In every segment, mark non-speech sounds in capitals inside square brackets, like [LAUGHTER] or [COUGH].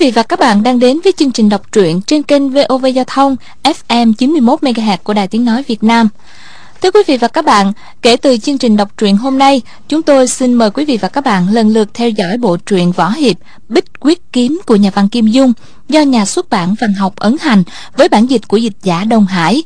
Quý vị và các bạn đang đến với chương trình đọc truyện trên kênh VOV Giao thông FM 91 MHz của Đài Tiếng nói Việt Nam. Thưa quý vị và các bạn, kể từ chương trình đọc truyện hôm nay, chúng tôi xin mời quý vị và các bạn lần lượt theo dõi bộ truyện võ hiệp Bích Quyết Kiếm của nhà văn Kim Dung do nhà xuất bản văn học ấn hành với bản dịch của dịch giả Đông Hải.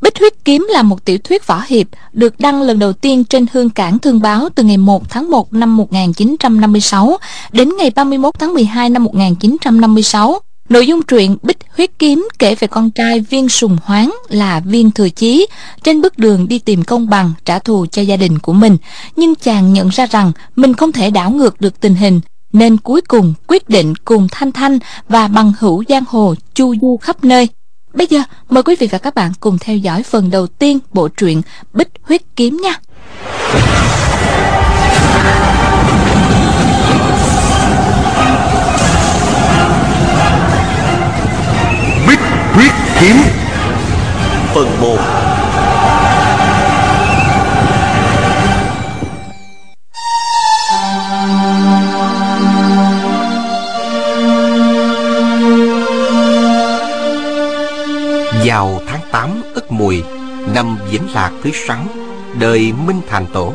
Bích Huyết Kiếm là một tiểu thuyết võ hiệp, được đăng lần đầu tiên trên Hương Cảng Thương Báo từ ngày 1 tháng 1 năm 1956 đến ngày 31 tháng 12 năm 1956. Nội dung truyện Bích Huyết Kiếm kể về con trai Viên Sùng Hoáng là Viên Thừa Chí, trên bước đường đi tìm công bằng, trả thù cho gia đình của mình. Nhưng chàng nhận ra rằng mình không thể đảo ngược được tình hình, nên cuối cùng quyết định cùng Thanh Thanh và bằng hữu giang hồ chu du khắp nơi. Bây giờ, mời quý vị và các bạn cùng theo dõi phần đầu tiên bộ truyện Bích Huyết Kiếm nha. Bích huyết kiếm Phần 1 Tất Mùi Năm Vĩnh Lạc thứ sáu Đời Minh Thành Tổ.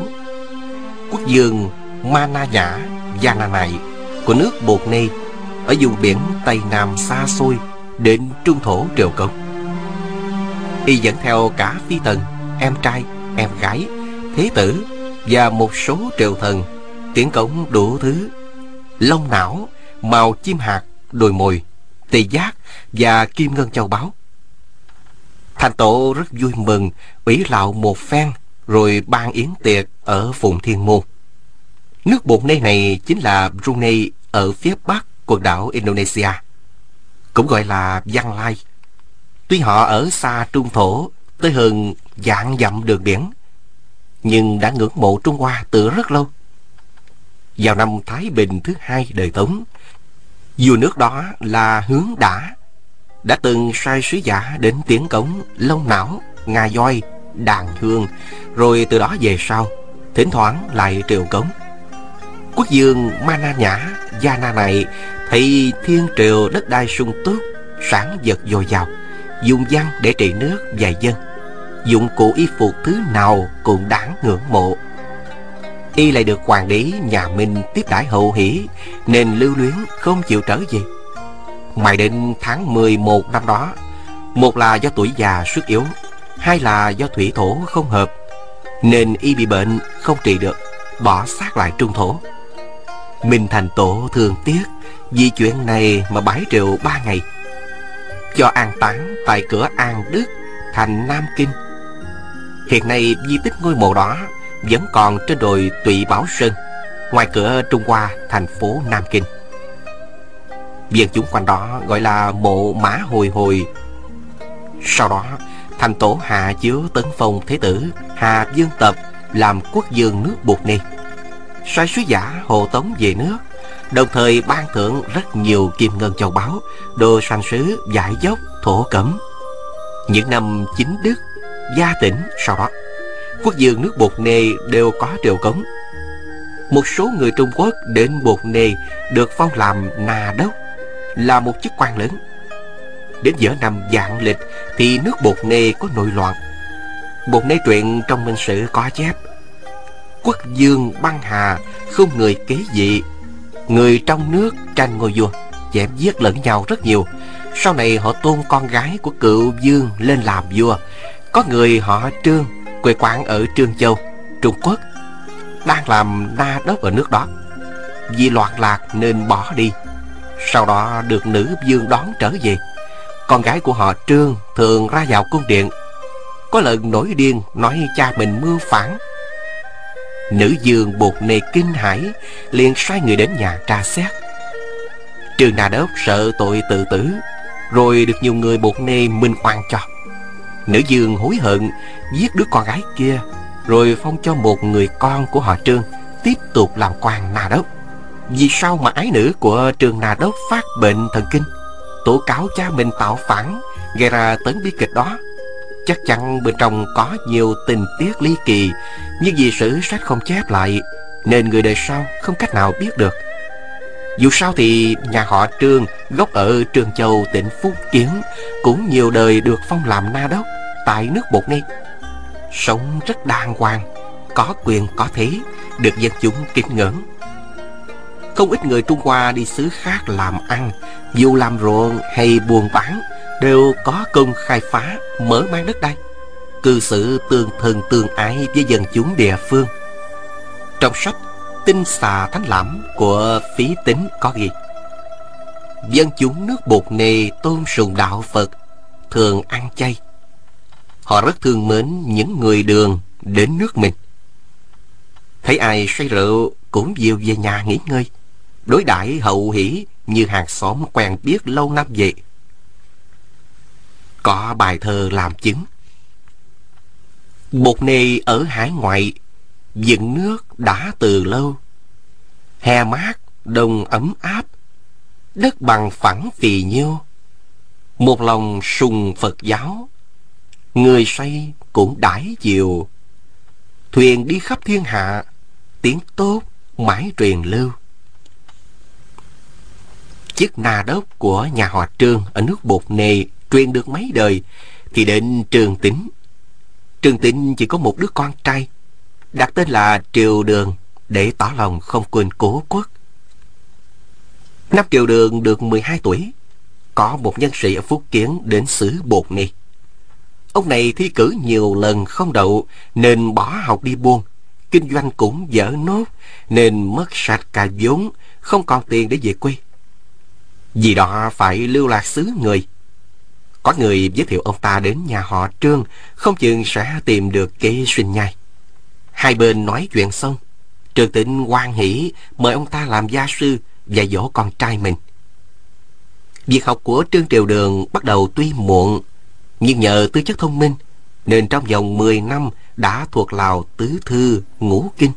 Quốc dương Mana Nhã Gia Na này Của nước Bột Nê Ở vùng biển Tây Nam xa xôi Đến trung thổ triều công. Y dẫn theo cả phi tần Em trai, em gái Thế tử Và một số triều thần Tiến cống đủ thứ Lông não, màu chim hạt, đồi mồi Tỳ giác và kim ngân châu báu. Thành tổ rất vui mừng, ủy lạo một phen, rồi ban yến tiệc ở vùng Thiên Môn. Nước bột nê này chính là Brunei ở phía bắc quần đảo Indonesia, cũng gọi là Văn Lai. Tuy họ ở xa Trung Thổ tới hơn dạng dặm đường biển, nhưng đã ngưỡng mộ Trung Hoa từ rất lâu. Vào năm Thái Bình thứ hai đời Tống, vua nước đó là Hướng Đã đã từng sai sứ giả đến tiếng cống, lông não, ngà voi, đàn hương, rồi từ đó về sau, thỉnh thoảng lại triều cống. Quốc dương mana nhã gia na này, thì thiên triều đất đai sung túc, sản vật dồi dào, dùng văn để trị nước và dân, dụng cụ y phục thứ nào cũng đáng ngưỡng mộ. Y lại được hoàng đế nhà minh tiếp đãi hậu hỷ, nên lưu luyến không chịu trở về. Mãi đến tháng 11 năm đó, Một là do tuổi già sức yếu, Hai là do thủy thổ không hợp, Nên y bị bệnh không trị được, Bỏ xác lại trung thổ. Minh Thành Tổ thường tiếc Vì chuyện này mà bái triệu ba ngày. Cho an táng tại cửa An Đức, Thành Nam Kinh. Hiện nay di tích ngôi mộ đó Vẫn còn trên đồi Tụy Bảo Sơn, Ngoài cửa Trung Hoa, thành phố Nam Kinh. Viên chúng quanh đó gọi là mộ mã hồi hồi. Sau đó Thành tổ hạ chứa tấn phong thế tử, Hà Dương Tập làm quốc dương nước Bột Nê Sai sứ giả hộ tống về nước, Đồng thời ban thưởng rất nhiều kim ngân châu báu, Đồ sanh sứ, giải dốc, thổ cẩm. Những năm chính đức, Gia tỉnh sau đó, Quốc dương nước Bột Nê đều có triều cống. Một số người Trung Quốc đến Bột Nê Được phong làm nà đốc là một chức quan lớn. Đến giữa năm dạng lịch Thì nước bột nê có nội loạn. Bột nê truyện trong minh sử có chép, Quốc dương băng hà Không người kế vị, Người trong nước tranh ngôi vua. Chém giết lẫn nhau rất nhiều. Sau này họ tôn con gái của cựu dương lên làm vua. Có người họ trương, Quê quán ở Trương Châu, Trung Quốc, Đang làm na đốc ở nước đó. Vì loạn lạc nên bỏ đi sau đó được nữ dương đón trở về. Con gái của họ Trương thường ra vào cung điện. Có lần nổi điên nói cha mình mưu phản. Nữ dương bột nề kinh hãi, liền sai người đến nhà tra xét. Trương Na Đốc sợ tội tự tử, Rồi được nhiều người bột nề minh oan cho. Nữ dương hối hận, Giết đứa con gái kia, Rồi phong cho một người con của họ Trương Tiếp tục làm quan Na Đốc vì sao mà ái nữ của trường nà đốc phát bệnh thần kinh? Tố cáo cha mình tạo phản, Gây ra tấn bi kịch đó. Chắc chắn bên trong có nhiều tình tiết ly kỳ, Nhưng vì sử sách không chép lại, Nên người đời sau không cách nào biết được. Dù sao thì nhà họ Trương, Gốc ở trường Châu, tỉnh Phúc Kiến, Cũng nhiều đời được phong làm na đốc Tại nước Bột Ni Sống rất đàng hoàng, Có quyền có thế, Được dân chúng kính ngưỡng. Không ít người Trung Hoa đi xứ khác làm ăn, Dù làm ruộng hay buôn bán, Đều có công khai phá, Mở mang đất đai. Cư xử tương thân tương ái với dân chúng địa phương. Trong sách Tinh xà thánh lãm của phí tính có ghi, Dân chúng nước bột nề tôn sùng đạo Phật, Thường ăn chay. Họ rất thương mến những người đường đến nước mình. Thấy ai say rượu cũng dìu về nhà nghỉ ngơi. Đối đãi hậu hỷ như hàng xóm quen biết lâu năm vậy Có bài thơ làm chứng. Bột nề ở hải ngoại Dựng nước đã từ lâu. Hè mát, đông ấm áp Đất bằng phẳng phì nhiêu. Một lòng sùng Phật giáo Người say cũng đãi chiều. Thuyền đi khắp thiên hạ Tiếng tốt mãi truyền lưu. Chiếc na đốc của nhà họ Trương Ở nước Bột Nề Truyền được mấy đời Thì đến Trường Tính Trường Tính chỉ có một đứa con trai đặt tên là Triều Đường để tỏ lòng không quên cố quốc. Năm Triều Đường được 12 tuổi, có một nhân sĩ ở Phúc Kiến đến xứ Bột nề Ông này thi cử nhiều lần không đậu nên bỏ học đi buôn. Kinh doanh cũng dở nốt nên mất sạch cả vốn, không còn tiền để về quê. Vì đó phải lưu lạc xứ người. Có người giới thiệu ông ta đến nhà họ Trương, không chừng sẽ tìm được kế sinh nhai. Hai bên nói chuyện xong, Trường Tịnh hoan hỷ mời ông ta làm gia sư và dỗ con trai mình. Việc học của Trương Triều Đường bắt đầu tuy muộn, nhưng nhờ tư chất thông minh, nên trong vòng 10 năm đã thuộc lào tứ thư ngũ kinh.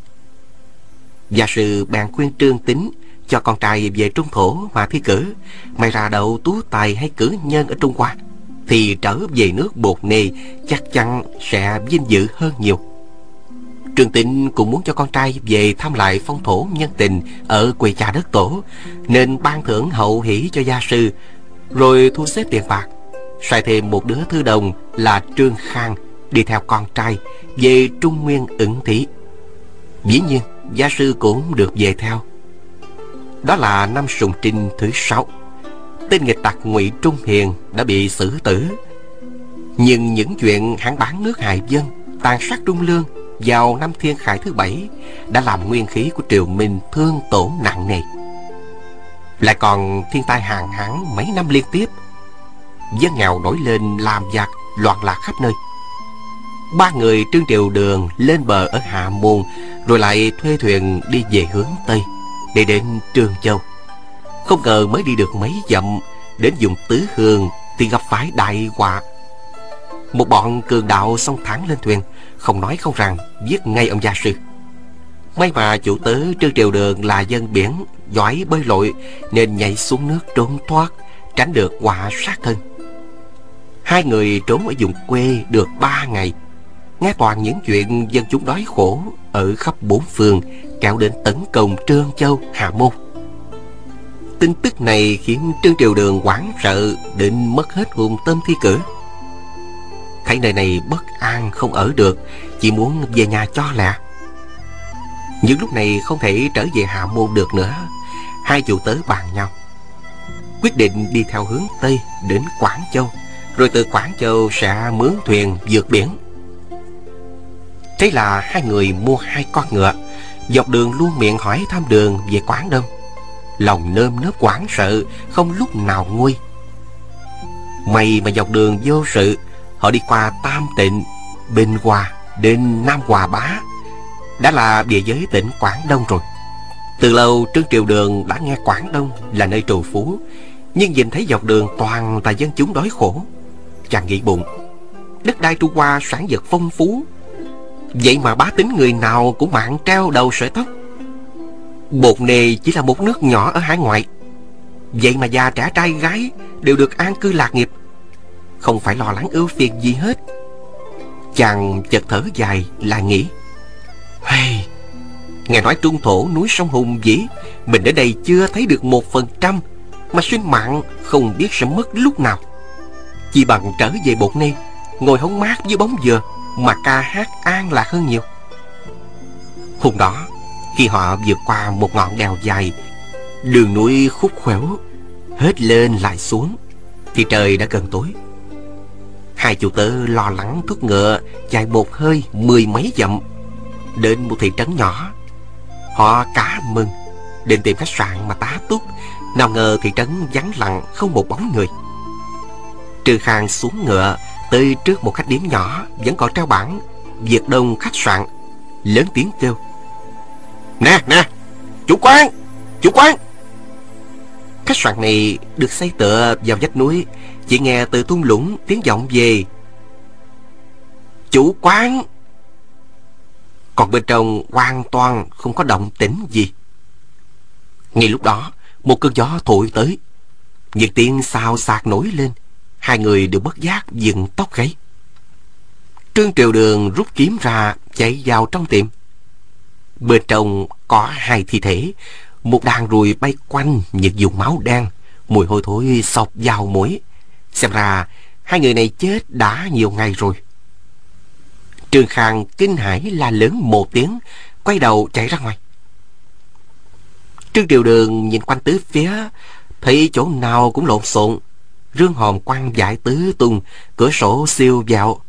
Gia sư bèn khuyên Trương Tính cho con trai về Trung Thổ mà thi cử, mày ra đậu tú tài hay cử nhân ở Trung Hoa, thì trở về nước bột nề chắc chắn sẽ vinh dự hơn nhiều. Trường Tịnh cũng muốn cho con trai về thăm lại phong thổ nhân tình ở quê cha đất tổ, nên ban thưởng hậu hỷ cho gia sư, rồi thu xếp tiền bạc, Xài thêm một đứa thư đồng là Trương Khang đi theo con trai về Trung Nguyên ẩn thí. Dĩ nhiên, gia sư cũng được về theo. Đó là năm sùng trinh thứ sáu. Tên nghịch tặc ngụy Trung Hiền đã bị xử tử. Nhưng những chuyện hắn bán nước hại dân, tàn sát trung lương vào năm thiên khải thứ bảy đã làm nguyên khí của triều minh thương tổn nặng nề lại còn thiên tai hàng hán mấy năm liên tiếp dân nghèo nổi lên làm giặc loạn lạc khắp nơi ba người trương triều đường lên bờ ở hạ môn rồi lại thuê thuyền đi về hướng tây để đến trương châu. Không ngờ mới đi được mấy dặm, đến vùng tứ hương thì gặp phải đại họa. Một bọn cường đạo xông thẳng lên thuyền, không nói không rằng Giết ngay ông gia sư. May mà chủ tớ Trương Triều Đường là dân biển, Giỏi bơi lội, Nên nhảy xuống nước trốn thoát, Tránh được họa sát thân. Hai người trốn ở vùng quê được ba ngày. Nghe toàn những chuyện dân chúng đói khổ Ở khắp bốn phương Kéo đến tấn công Trương Châu, Hà Môn. Tin tức này khiến Trương Triều Đường hoảng sợ Định mất hết hồn tâm thi cử. Thấy nơi này bất an không ở được Chỉ muốn về nhà cho lẹ. Những lúc này không thể trở về hà môn được nữa Hai chủ tớ bàn nhau. Quyết định đi theo hướng Tây đến Quảng Châu Rồi từ Quảng Châu sẽ mướn thuyền vượt biển. Thế là hai người mua hai con ngựa Dọc đường luôn miệng hỏi thăm đường về Quảng Đông. Lòng nơm nớp quảng sợ Không lúc nào nguôi. May mà dọc đường vô sự Họ đi qua Tam Tịnh, Bình Hòa đến Nam Hòa Bá. Đã là địa giới tỉnh Quảng Đông rồi. Từ lâu Trương Triều Đường đã nghe Quảng Đông là nơi trù phú Nhưng nhìn thấy dọc đường toàn là dân chúng đói khổ Chàng nghĩ bụng Đất đai Trung Hoa sản vật phong phú Vậy mà bá tính người nào cũng mạng treo đầu sợi tóc. Bột nề chỉ là một nước nhỏ ở hải ngoại. Vậy mà già trẻ trai gái đều được an cư lạc nghiệp. Không phải lo lắng ưu phiền gì hết. Chàng chợt thở dài lại nghĩ. Hey, Nghe nói trung thổ núi sông Hùng Vĩ Mình ở đây chưa thấy được một phần trăm Mà sinh mạng không biết sẽ mất lúc nào. Chỉ bằng trở về bột nê Ngồi hóng mát dưới bóng dừa mà ca hát an lạc hơn nhiều. Hôm đó, Khi họ vượt qua một ngọn đèo dài, Đường núi khúc khuỷu Hết lên lại xuống, Thì trời đã gần tối. Hai chủ tớ lo lắng thúc ngựa Chạy một hơi mười mấy dặm Đến một thị trấn nhỏ. Họ cả mừng Định tìm khách sạn mà tá túc, Nào ngờ thị trấn vắng lặng Không một bóng người. Trừ Khang xuống ngựa Tới trước một khách điếm nhỏ, Vẫn còn treo bảng Việc Đông khách sạn Lớn tiếng kêu. Nè nè, Chủ quán Chủ quán. Khách sạn này được xây tựa vào vách núi, Chỉ nghe từ thung lũng tiếng vọng về. Chủ quán. Còn bên trong hoàn toàn không có động tĩnh gì. Ngay lúc đó, Một cơn gió thổi tới, Những tiếng xào xạc nổi lên. Hai người đều bất giác dừng tóc gáy. Trương Triều Đường rút kiếm ra, Chạy vào trong tiệm. Bên trong có hai thi thể, một đàn ruồi bay quanh những dùng máu đen, Mùi hôi thối sọc vào mũi. Xem ra hai người này chết đã nhiều ngày rồi. Trương Khang kinh hãi la lớn một tiếng, Quay đầu chạy ra ngoài. Trương Triều Đường nhìn quanh tứ phía, Thấy chỗ nào cũng lộn xộn. Rương hòm quăng dại tứ tung, Cửa sổ siêu vào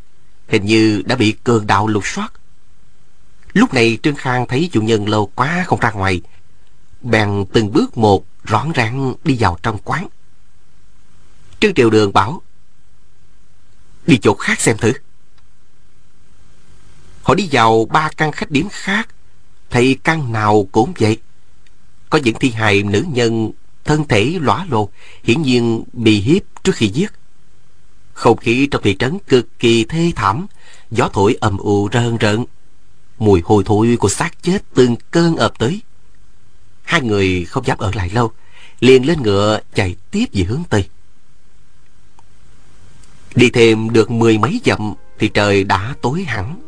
Hình như đã bị cường đạo lục soát. Lúc này Trương Khang thấy chủ nhân lâu quá không ra ngoài, bèn từng bước một rõn ràng đi vào trong quán. Trương triều đường bảo, đi chỗ khác xem thử. Họ đi vào ba căn khách điểm khác, thấy căn nào cũng vậy. Có những thi hài nữ nhân thân thể lõa lồ, hiển nhiên bị hiếp trước khi giết. Không khí trong thị trấn cực kỳ thê thảm, gió thổi ầm ù rơn rợn. Mùi hôi thối của xác chết từng cơn ập tới. Hai người không dám ở lại lâu, liền lên ngựa chạy tiếp về hướng Tây. Đi thêm được mười mấy dặm Thì trời đã tối hẳn.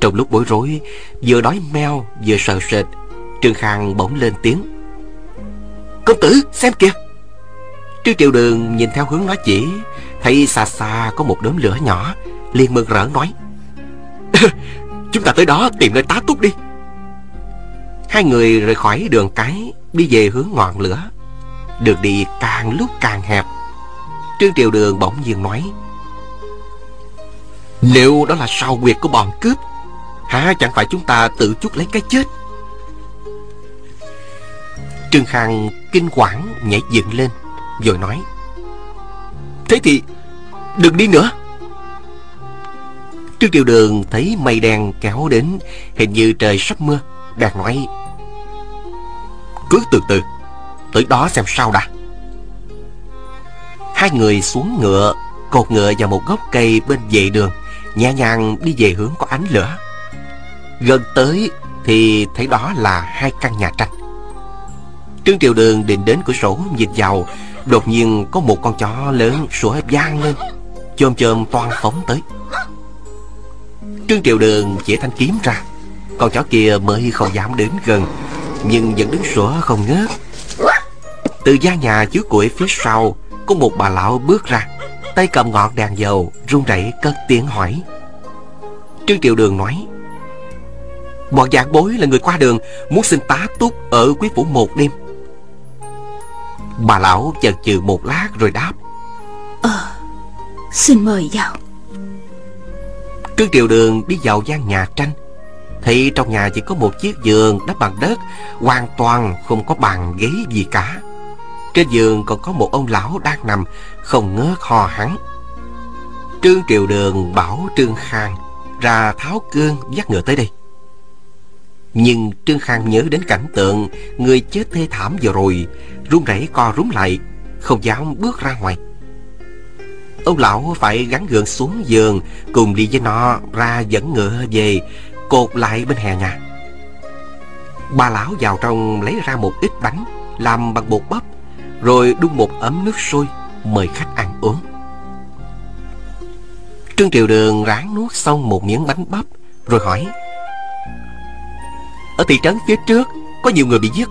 Trong lúc bối rối, Vừa đói meo vừa sợ sệt, Trương Khang bỗng lên tiếng. Công tử, xem kìa. Trương Triệu Đường nhìn theo hướng nói chỉ, Thấy xa xa có một đốm lửa nhỏ, liền mừng rỡ nói, [LAUGHS] Chúng ta tới đó tìm nơi tá túc đi. Hai người rời khỏi đường cái, Đi về hướng ngọn lửa. Đường đi càng lúc càng hẹp. Trương Triều Đường bỗng nhiên nói Nếu đó là sao quyệt của bọn cướp? Hả, chẳng phải chúng ta tự chuốc lấy cái chết? Trương Khang kinh quản nhảy dựng lên, Rồi nói, Thế thì đừng đi nữa. Trương Triều Đường thấy mây đen kéo đến, Hình như trời sắp mưa Đang nói, cứ từ từ, Tới đó xem sao đã. Hai người xuống ngựa, Cột ngựa vào một gốc cây bên vệ đường, Nhẹ nhàng đi về hướng có ánh lửa. Gần tới Thì thấy đó là hai căn nhà tranh. Trương Triều Đường định đến cửa sổ nhìn vào, Đột nhiên có một con chó lớn sủa vang lên, Chôm chôm toan phóng tới. Trương Triều Đường chỉ thanh kiếm ra, Con chó kia mới không dám đến gần, nhưng vẫn đứng sủa không ngớt. Từ gian nhà chứa củi phía sau, có một bà lão bước ra, tay cầm ngọn đèn dầu, run rẩy cất tiếng hỏi. Trương triều đường nói, bọn dạng bối là người qua đường, muốn xin tá túc ở quý phủ một đêm bà lão chần chừ một lát rồi đáp. Ờ xin mời vào. Trương triều đường đi vào gian nhà tranh thì trong nhà chỉ có một chiếc giường đắp bằng đất Hoàn toàn không có bàn ghế gì cả. Trên giường còn có một ông lão đang nằm Không ngớt ho hắn Trương Triều Đường bảo Trương Khang Ra tháo cương dắt ngựa tới đây. Nhưng Trương Khang nhớ đến cảnh tượng Người chết thê thảm vừa rồi run rẩy co rúm lại, Không dám bước ra ngoài. Ông lão phải gắn gượng xuống giường, Cùng đi với nó ra dẫn ngựa về, cột lại bên hè nhà. Bà lão vào trong lấy ra một ít bánh, làm bằng bột bắp, rồi đun một ấm nước sôi, mời khách ăn uống. Trương triều đường ráng nuốt xong một miếng bánh bắp, rồi hỏi, Ở thị trấn phía trước Có nhiều người bị giết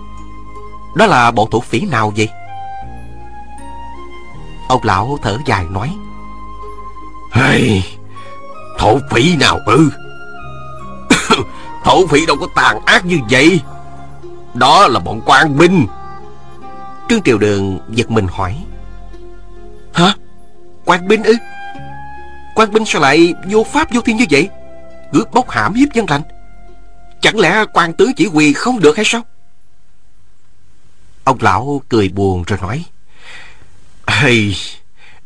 đó là bọn thổ phỉ nào vậy? Ông lão thở dài nói. Hey, Thổ phỉ nào ư? [COUGHS] Thổ phỉ đâu có tàn ác như vậy. Đó là bọn quan binh Trương Triều Đường giật mình hỏi. Hả? Quan binh ư? Quan binh sao lại vô pháp vô thiên như vậy? Cướp bóc hãm hiếp dân lành. Chẳng lẽ quan tướng chỉ huy không được hay sao Ông lão cười buồn rồi nói hey,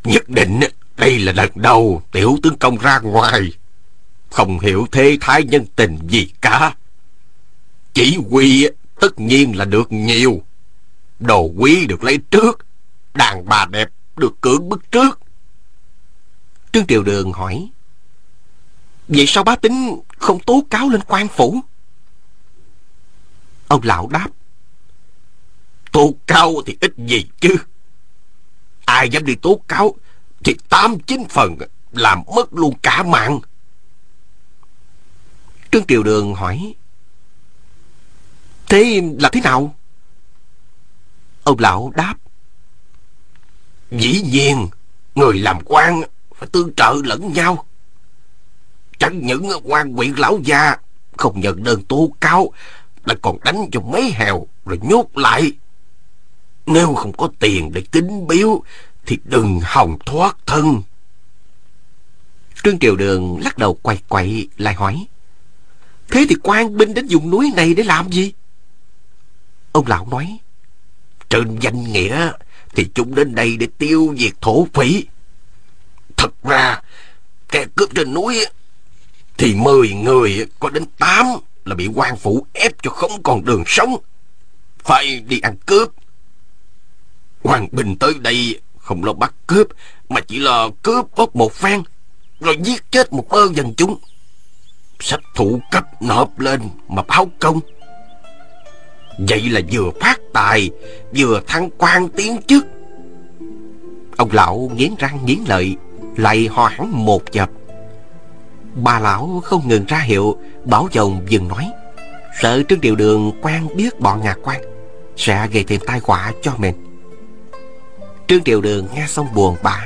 Nhất định đây là lần đầu tiểu tướng công ra ngoài. Không hiểu thế thái nhân tình gì cả. Chỉ huy tất nhiên là được nhiều. Đồ quý được lấy trước Đàn bà đẹp được cưỡng bức trước. Trương Triều Đường hỏi Vậy sao bá tính không tố cáo lên quan phủ? Ông lão đáp Tố cáo thì ít gì chứ. Ai dám đi tố cáo Thì tám chín phần Làm mất luôn cả mạng. Trương Triều Đường hỏi, Thế là thế nào? Ông lão đáp, Dĩ nhiên, Người làm quan Phải tương trợ lẫn nhau. Chẳng những quan huyện lão gia Không nhận đơn tố cáo, Lại còn đánh cho mấy hèo Rồi nhốt lại. Nếu không có tiền để tính biếu Thì đừng hòng thoát thân Trương Triều Đường lắc đầu quay quậy lại hỏi Thế thì quan binh đến vùng núi này để làm gì? Ông lão nói trên danh nghĩa thì chúng đến đây để tiêu diệt thổ phỉ. Thật ra, kẻ cướp trên núi thì mười người có đến tám là bị quan phủ ép cho không còn đường sống. Phải đi ăn cướp. Hoàng Bình tới đây không lo bắt cướp, mà chỉ là cướp bóc một phen, rồi giết chết một bơ dân chúng. Sách thủ cấp nộp lên mà báo công. Vậy là vừa phát tài, Vừa thăng quan tiến chức Ông lão nghiến răng nghiến lợi, Lại ho hắn một chập Bà lão không ngừng ra hiệu, Bảo chồng dừng nói Sợ trước điều Đường quan biết bọn nhà quan, Sẽ gây thêm tai họa cho mình Trương Triều Đường nghe xong buồn bã,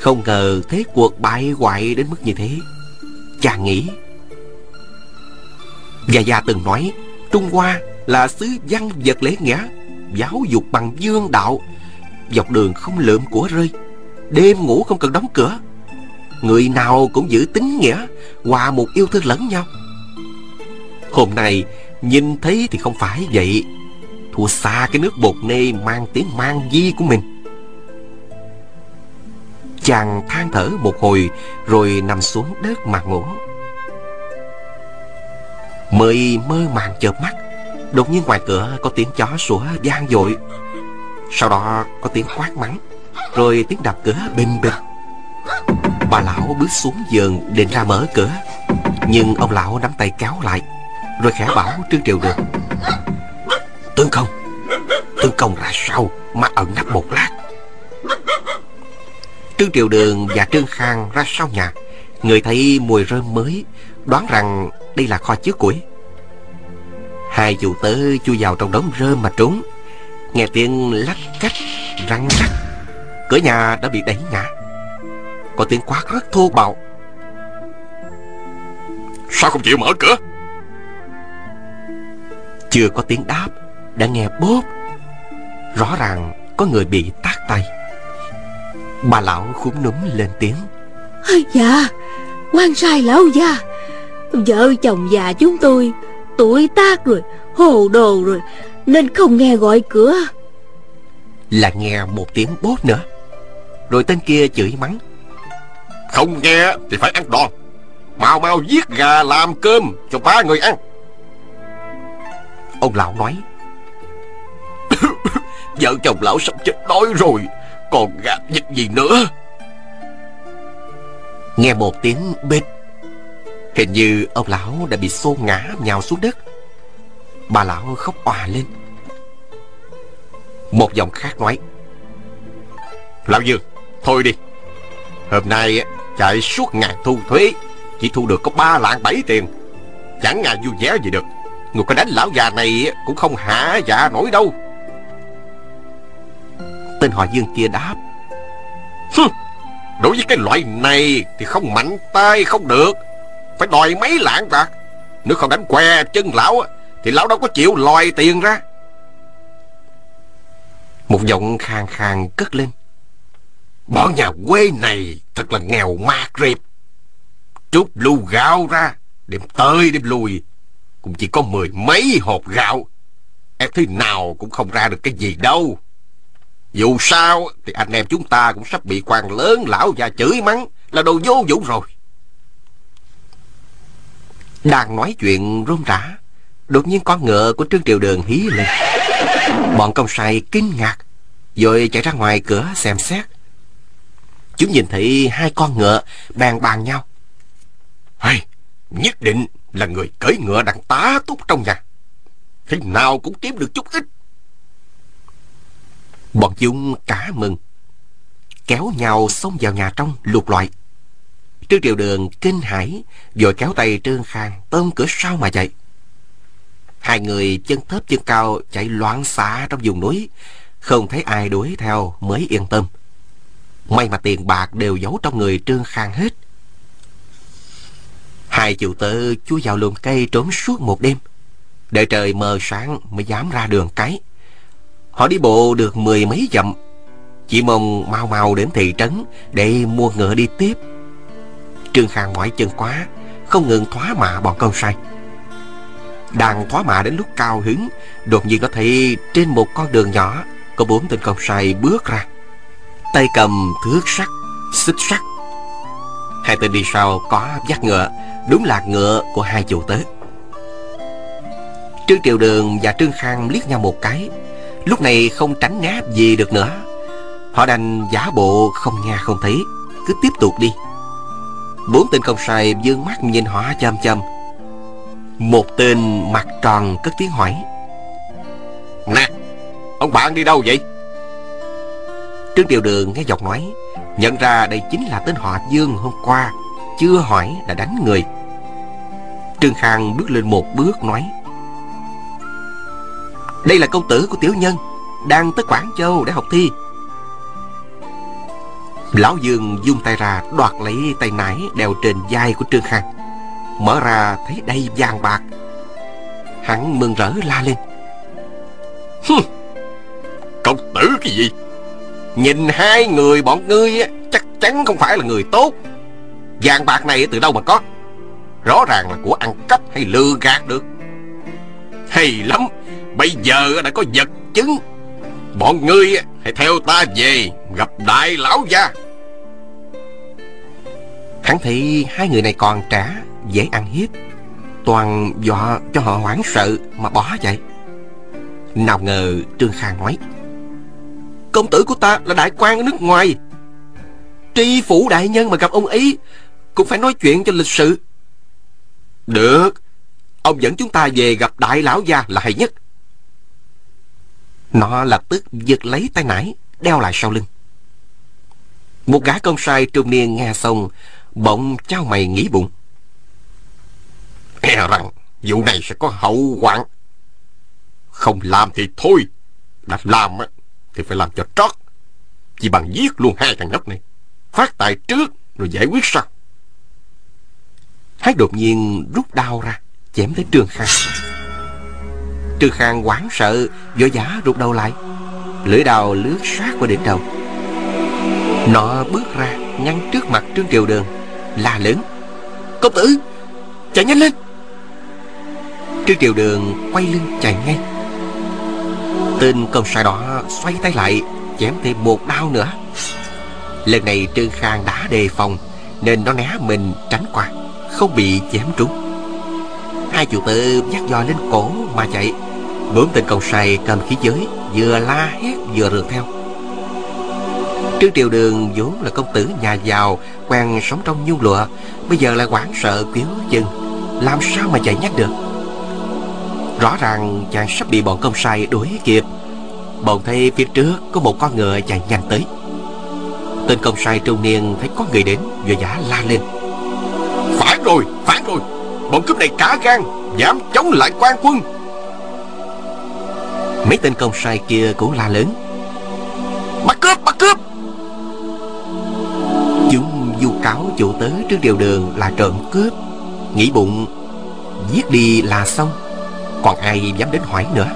Không ngờ thế cuộc bại hoại đến mức như thế. Chàng nghĩ Gia Gia từng nói, Trung Hoa là xứ văn vật lễ nghĩa, giáo dục bằng dương đạo, dọc đường không lượm của rơi, đêm ngủ không cần đóng cửa. Người nào cũng giữ tính nghĩa, hòa một yêu thương lẫn nhau. Hôm nay, nhìn thấy thì không phải vậy. Thua xa cái nước bột nê mang tiếng mang di của mình chàng than thở một hồi, rồi nằm xuống đất mà ngủ. Mới mơ màng chợp mắt, Đột nhiên ngoài cửa có tiếng chó sủa vang dội. Sau đó có tiếng quát mắng, Rồi tiếng đập cửa bình bình Bà lão bước xuống giường định ra mở cửa, Nhưng ông lão nắm tay kéo lại, Rồi khẽ bảo Trương Triều Đường Tướng công Tướng công ra sau Mà ẩn nắp một lát? Trương Triều Đường và Trương Khang ra sau nhà. Người thấy mùi rơm mới Đoán rằng đây là kho chứa củi. Hai chủ tớ chui vào trong đống rơm mà trốn Nghe tiếng lách cách Răng rắc. Cửa nhà đã bị đẩy ngã. Có tiếng quát rất thô bạo. Sao không chịu mở cửa? Chưa có tiếng đáp Đã nghe bốp. Rõ ràng có người bị tát tay Bà lão khúm núm lên tiếng. Dạ quan sai lão gia. Vợ chồng già chúng tôi tuổi tác rồi Hồ đồ rồi Nên không nghe gọi cửa. Là nghe một tiếng bốt nữa. Rồi tên kia chửi mắng. Không nghe thì phải ăn đòn. Mau mau giết gà làm cơm Cho ba người ăn. Ông lão nói. [COUGHS] Vợ chồng lão sắp chết đói rồi Còn gạt dịch gì nữa? Nghe một tiếng bịch Hình như ông lão đã bị xô ngã nhào xuống đất. Bà lão khóc òa lên. Một giọng khác nói Lão Dương Thôi đi. Hôm nay chạy suốt ngày thu thuế Chỉ thu được có ba lạng bảy tiền. Chẳng ngại vui vẻ gì được. Người có đánh lão già này Cũng không hạ dạ nổi đâu Tên họ Dương kia đáp. Hừ, Đối với cái loại này Thì không mạnh tay không được. Phải đòi mấy lạng bạc Nếu không đánh què chân lão Thì lão đâu có chịu lòi tiền ra. Một giọng khang khang cất lên. Bọn nhà quê này Thật là nghèo mạt rịp Trút lu gạo ra Đêm tới đêm lùi. Cũng chỉ có mười mấy hộp gạo. Em thế nào cũng không ra được cái gì đâu. Dù sao Thì anh em chúng ta cũng sắp bị quan lớn Lão già chửi mắng Là đồ vô dụng rồi. Đang nói chuyện rôm rã Đột nhiên con ngựa của Trương Triều Đường hí lên. Bọn công sai kinh ngạc Rồi chạy ra ngoài cửa xem xét. Chúng nhìn thấy hai con ngựa bàn bàn nhau. Hey, Nhất định là người cưỡi ngựa đằng tá túc trong nhà. Thế nào cũng kiếm được chút ít. Bọn chúng cả mừng. Kéo nhau xông vào nhà trong lục loại. Trương Triều Đường kinh hãi Rồi kéo tay Trương Khang tôm cửa sau mà chạy. Hai người chân thấp chân cao chạy loạn xạ trong vùng núi. Không thấy ai đuổi theo mới yên tâm. May mà tiền bạc đều giấu trong người Trương Khang hết. Hai chủ tử chui vào lùm cây trốn suốt một đêm. Đợi trời mờ sáng mới dám ra đường cái. Họ đi bộ được mười mấy dặm. Chỉ mong mau mau đến thị trấn Để mua ngựa đi tiếp. Trương Khang mỏi chân quá, Không ngừng thoá mạ bọn con sai. Đang thoá mạ đến lúc cao hứng, Đột nhiên có thấy trên một con đường nhỏ, Có bốn tên con sai bước ra. Tay cầm thước sắt, Xích sắt. Hai tên đi sau có dắt ngựa, Đúng là ngựa của hai chủ tớ. Trương Triều Đường và Trương Khang liếc nhau một cái Lúc này không tránh né gì được nữa. Họ đành giả bộ không nghe không thấy. Cứ tiếp tục đi. Bốn tên công sai dương mắt nhìn họ chăm chăm. Một tên mặt tròn cất tiếng hỏi. Nè Ông bạn đi đâu vậy? Trương Triều Đường nghe giọng nói Nhận ra đây chính là tên họ Dương hôm qua Chưa hỏi đã đánh người. Trương Khang bước lên một bước nói đây là công tử của tiểu nhân Đang tới Quảng Châu để học thi. Lão Dương dung tay ra đoạt lấy tay nải đeo trên vai của Trương Khang. Mở ra thấy đầy vàng bạc. Hắn mừng rỡ la lên. Hừm, Công tử cái gì? Nhìn hai người bọn ngươi Chắc chắn không phải là người tốt. Vàng bạc này từ đâu mà có? Rõ ràng là của ăn cắp hay lừa gạt được. Hay lắm. Bây giờ đã có vật chứng. Bọn ngươi hãy theo ta về Gặp đại lão gia. Hắn thấy hai người này còn trẻ Dễ ăn hiếp. Toàn dọa cho họ hoảng sợ Mà bỏ chạy. Nào ngờ Trương Khang nói Công tử của ta là đại quan ở nước ngoài. Tri phủ đại nhân mà gặp ông ấy Cũng phải nói chuyện cho lịch sự. Được. Ông dẫn chúng ta về gặp đại lão gia là hay nhất nó lập tức giật lấy tay nải, Đeo lại sau lưng. Một gã công sai trung niên nghe xong, Bỗng trao mày nghĩ bụng. E rằng vụ này sẽ có hậu hoạn. Không làm thì thôi, Đã làm thì phải làm cho trót. Chỉ bằng giết luôn hai thằng nhóc này, Phát tài trước rồi giải quyết sau. Hái đột nhiên rút đao ra, Chém tới Trương Khang. Trư Khang hoảng sợ, Vội vã rụt đầu lại. Lưỡi đào lướt sát qua đỉnh đầu. Nó bước ra Ngăn trước mặt Trương Triều Đường, La lớn. Công tử, Chạy nhanh lên! Trương Triều Đường quay lưng chạy ngay. Tên công sai đó xoay tay lại, Chém thêm một đau nữa. Lần này Trương Khang đã đề phòng, Nên nó né mình tránh qua, Không bị chém trúng. Hai chủ tử dắt dò lên cổ mà chạy. Bốn tên công sai cầm khí giới Vừa la hét vừa rượt theo. Trương Triều Đường vốn là công tử nhà giàu Quen sống trong nhung lụa Bây giờ lại hoảng sợ cứu dừng Làm sao mà chạy nhanh được? Rõ ràng chàng sắp bị bọn công sai đuổi kịp. Bọn thấy phía trước có một con ngựa chạy nhanh tới. Tên công sai trung niên thấy có người đến Vừa giả la lên. Phản rồi, phản rồi! Bọn cướp này cả gan Dám chống lại quan quân! Mấy tên công sai kia cũng la lớn. Bắt cướp bắt cướp! Chúng vu cáo chủ tớ trước điều đường là trộm cướp. Nghĩ bụng, Giết đi là xong. Còn ai dám đến hỏi nữa?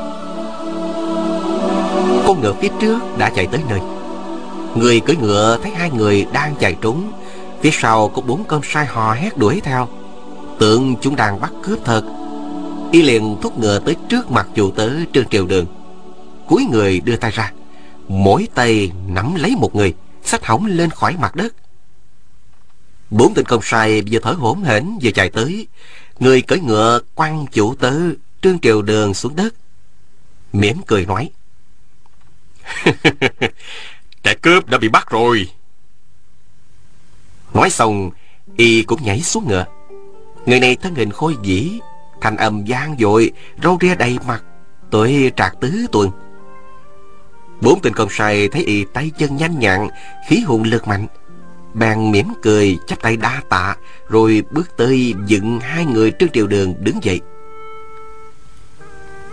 Con ngựa phía trước đã chạy tới nơi. Người cưỡi ngựa thấy hai người đang chạy trốn, Phía sau có bốn con sai hò hét đuổi theo. Tưởng chúng đang bắt cướp thật. Y liền thúc ngựa tới trước mặt chủ tớ trên triều đường. Cuối người đưa tay ra. Mỗi tay nắm lấy một người, Xách hỏng lên khỏi mặt đất. Bốn tên công sai vừa thở hổn hển vừa chạy tới. Người cưỡi ngựa quăng chủ tớ, Trương triều đường xuống đất. Mỉm cười nói, [LAUGHS] Kẻ cướp đã bị bắt rồi. Nói xong, Y cũng nhảy xuống ngựa. Người này thân hình khôi dĩ, Thành âm gian dội, Râu ria đầy mặt, Tuổi trạc tứ tuần. Bốn tên công sai thấy y tay chân nhanh nhặn Khí hồn lực mạnh. Bèn mỉm cười, chắp tay đa tạ, Rồi bước tới dựng hai người Trương Triều Đường đứng dậy.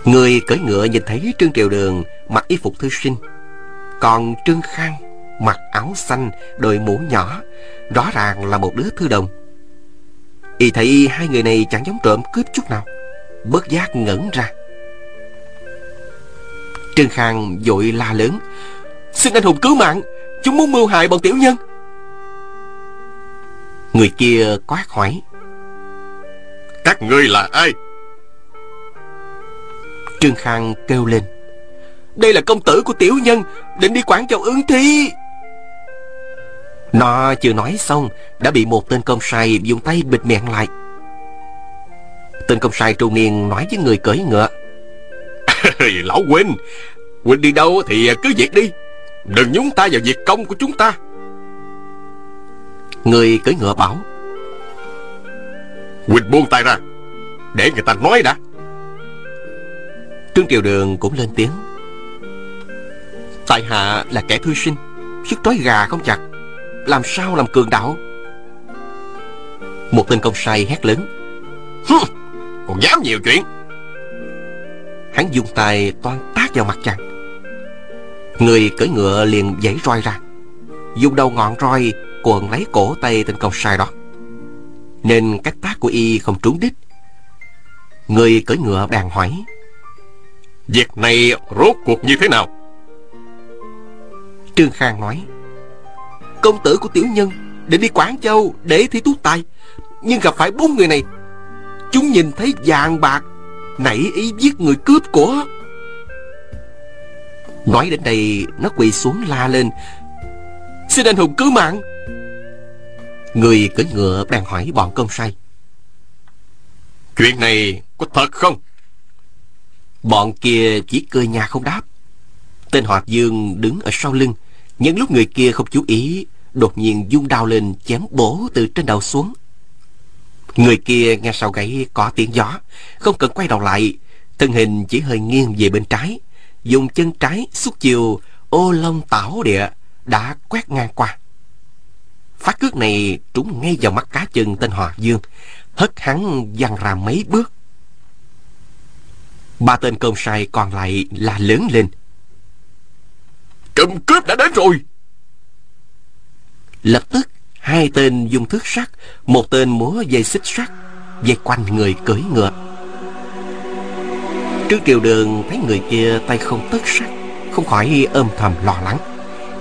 Người cưỡi ngựa nhìn thấy Trương Triều Đường mặc y phục thư sinh, Còn Trương Khang mặc áo xanh đội mũ nhỏ, Rõ ràng là một đứa thư đồng. Y thấy hai người này chẳng giống trộm cướp chút nào, Bớt giác ngẩn ra. Trương Khang vội la lớn. Xin anh hùng cứu mạng Chúng muốn mưu hại bọn tiểu nhân. Người kia quát hỏi Các ngươi là ai? Trương Khang kêu lên. Đây là công tử của tiểu nhân Định đi quản châu ứng thi Nó chưa nói xong Đã bị một tên công sai dùng tay bịt miệng lại. Tên công sai trung niên nói với người cưỡi ngựa [LAUGHS] Lão Huynh Huynh đi đâu thì cứ việc đi. Đừng nhúng tay vào việc công của chúng ta. Người cưỡi ngựa bảo. Huynh buông tay ra Để người ta nói đã. Trương Triều Đường cũng lên tiếng. Tại hạ là kẻ thư sinh Sức trói gà không chặt. Làm sao làm cường đạo? Một tên công sai hét lớn. Còn dám nhiều chuyện Hắn dùng tay toan tác vào mặt chàng. Người cưỡi ngựa liền giãy roi ra. Dùng đầu ngọn roi cuộn lấy cổ tay tên công sai đó. Nên cách tác của y không trúng đích. Người cưỡi ngựa bèn hỏi Việc này rốt cuộc như thế nào? Trương Khang nói Công tử của tiểu nhân Định đi Quảng Châu để thi tú tài Nhưng gặp phải bốn người này. Chúng nhìn thấy vàng bạc Nảy ý giết người cướp của. Nói đến đây, Nó quỳ xuống la lên. Xin anh hùng cứu mạng. Người cưỡi ngựa đang hỏi bọn công sai. Chuyện này có thật không? Bọn kia chỉ cười nhà không đáp. Tên họ Dương đứng ở sau lưng. Những lúc người kia không chú ý, Đột nhiên dung đao lên chém bổ từ trên đầu xuống. Người kia nghe sau gáy có tiếng gió Không cần quay đầu lại. Thân hình chỉ hơi nghiêng về bên trái Dùng chân trái xúc chiều Ô long tảo địa Đã quét ngang qua. Phát cước này trúng ngay vào mắt cá chân tên họ Dương Hất hắn văng ra mấy bước. Ba tên công sai còn lại là lớn lên. Trộm cướp đã đến rồi. Lập tức Hai tên dùng thước sắt, Một tên múa dây xích sắt, Dây quanh người cưỡi ngựa. Trước triều đường, Thấy người kia tay không tất sắt, Không khỏi ôm thầm lo lắng.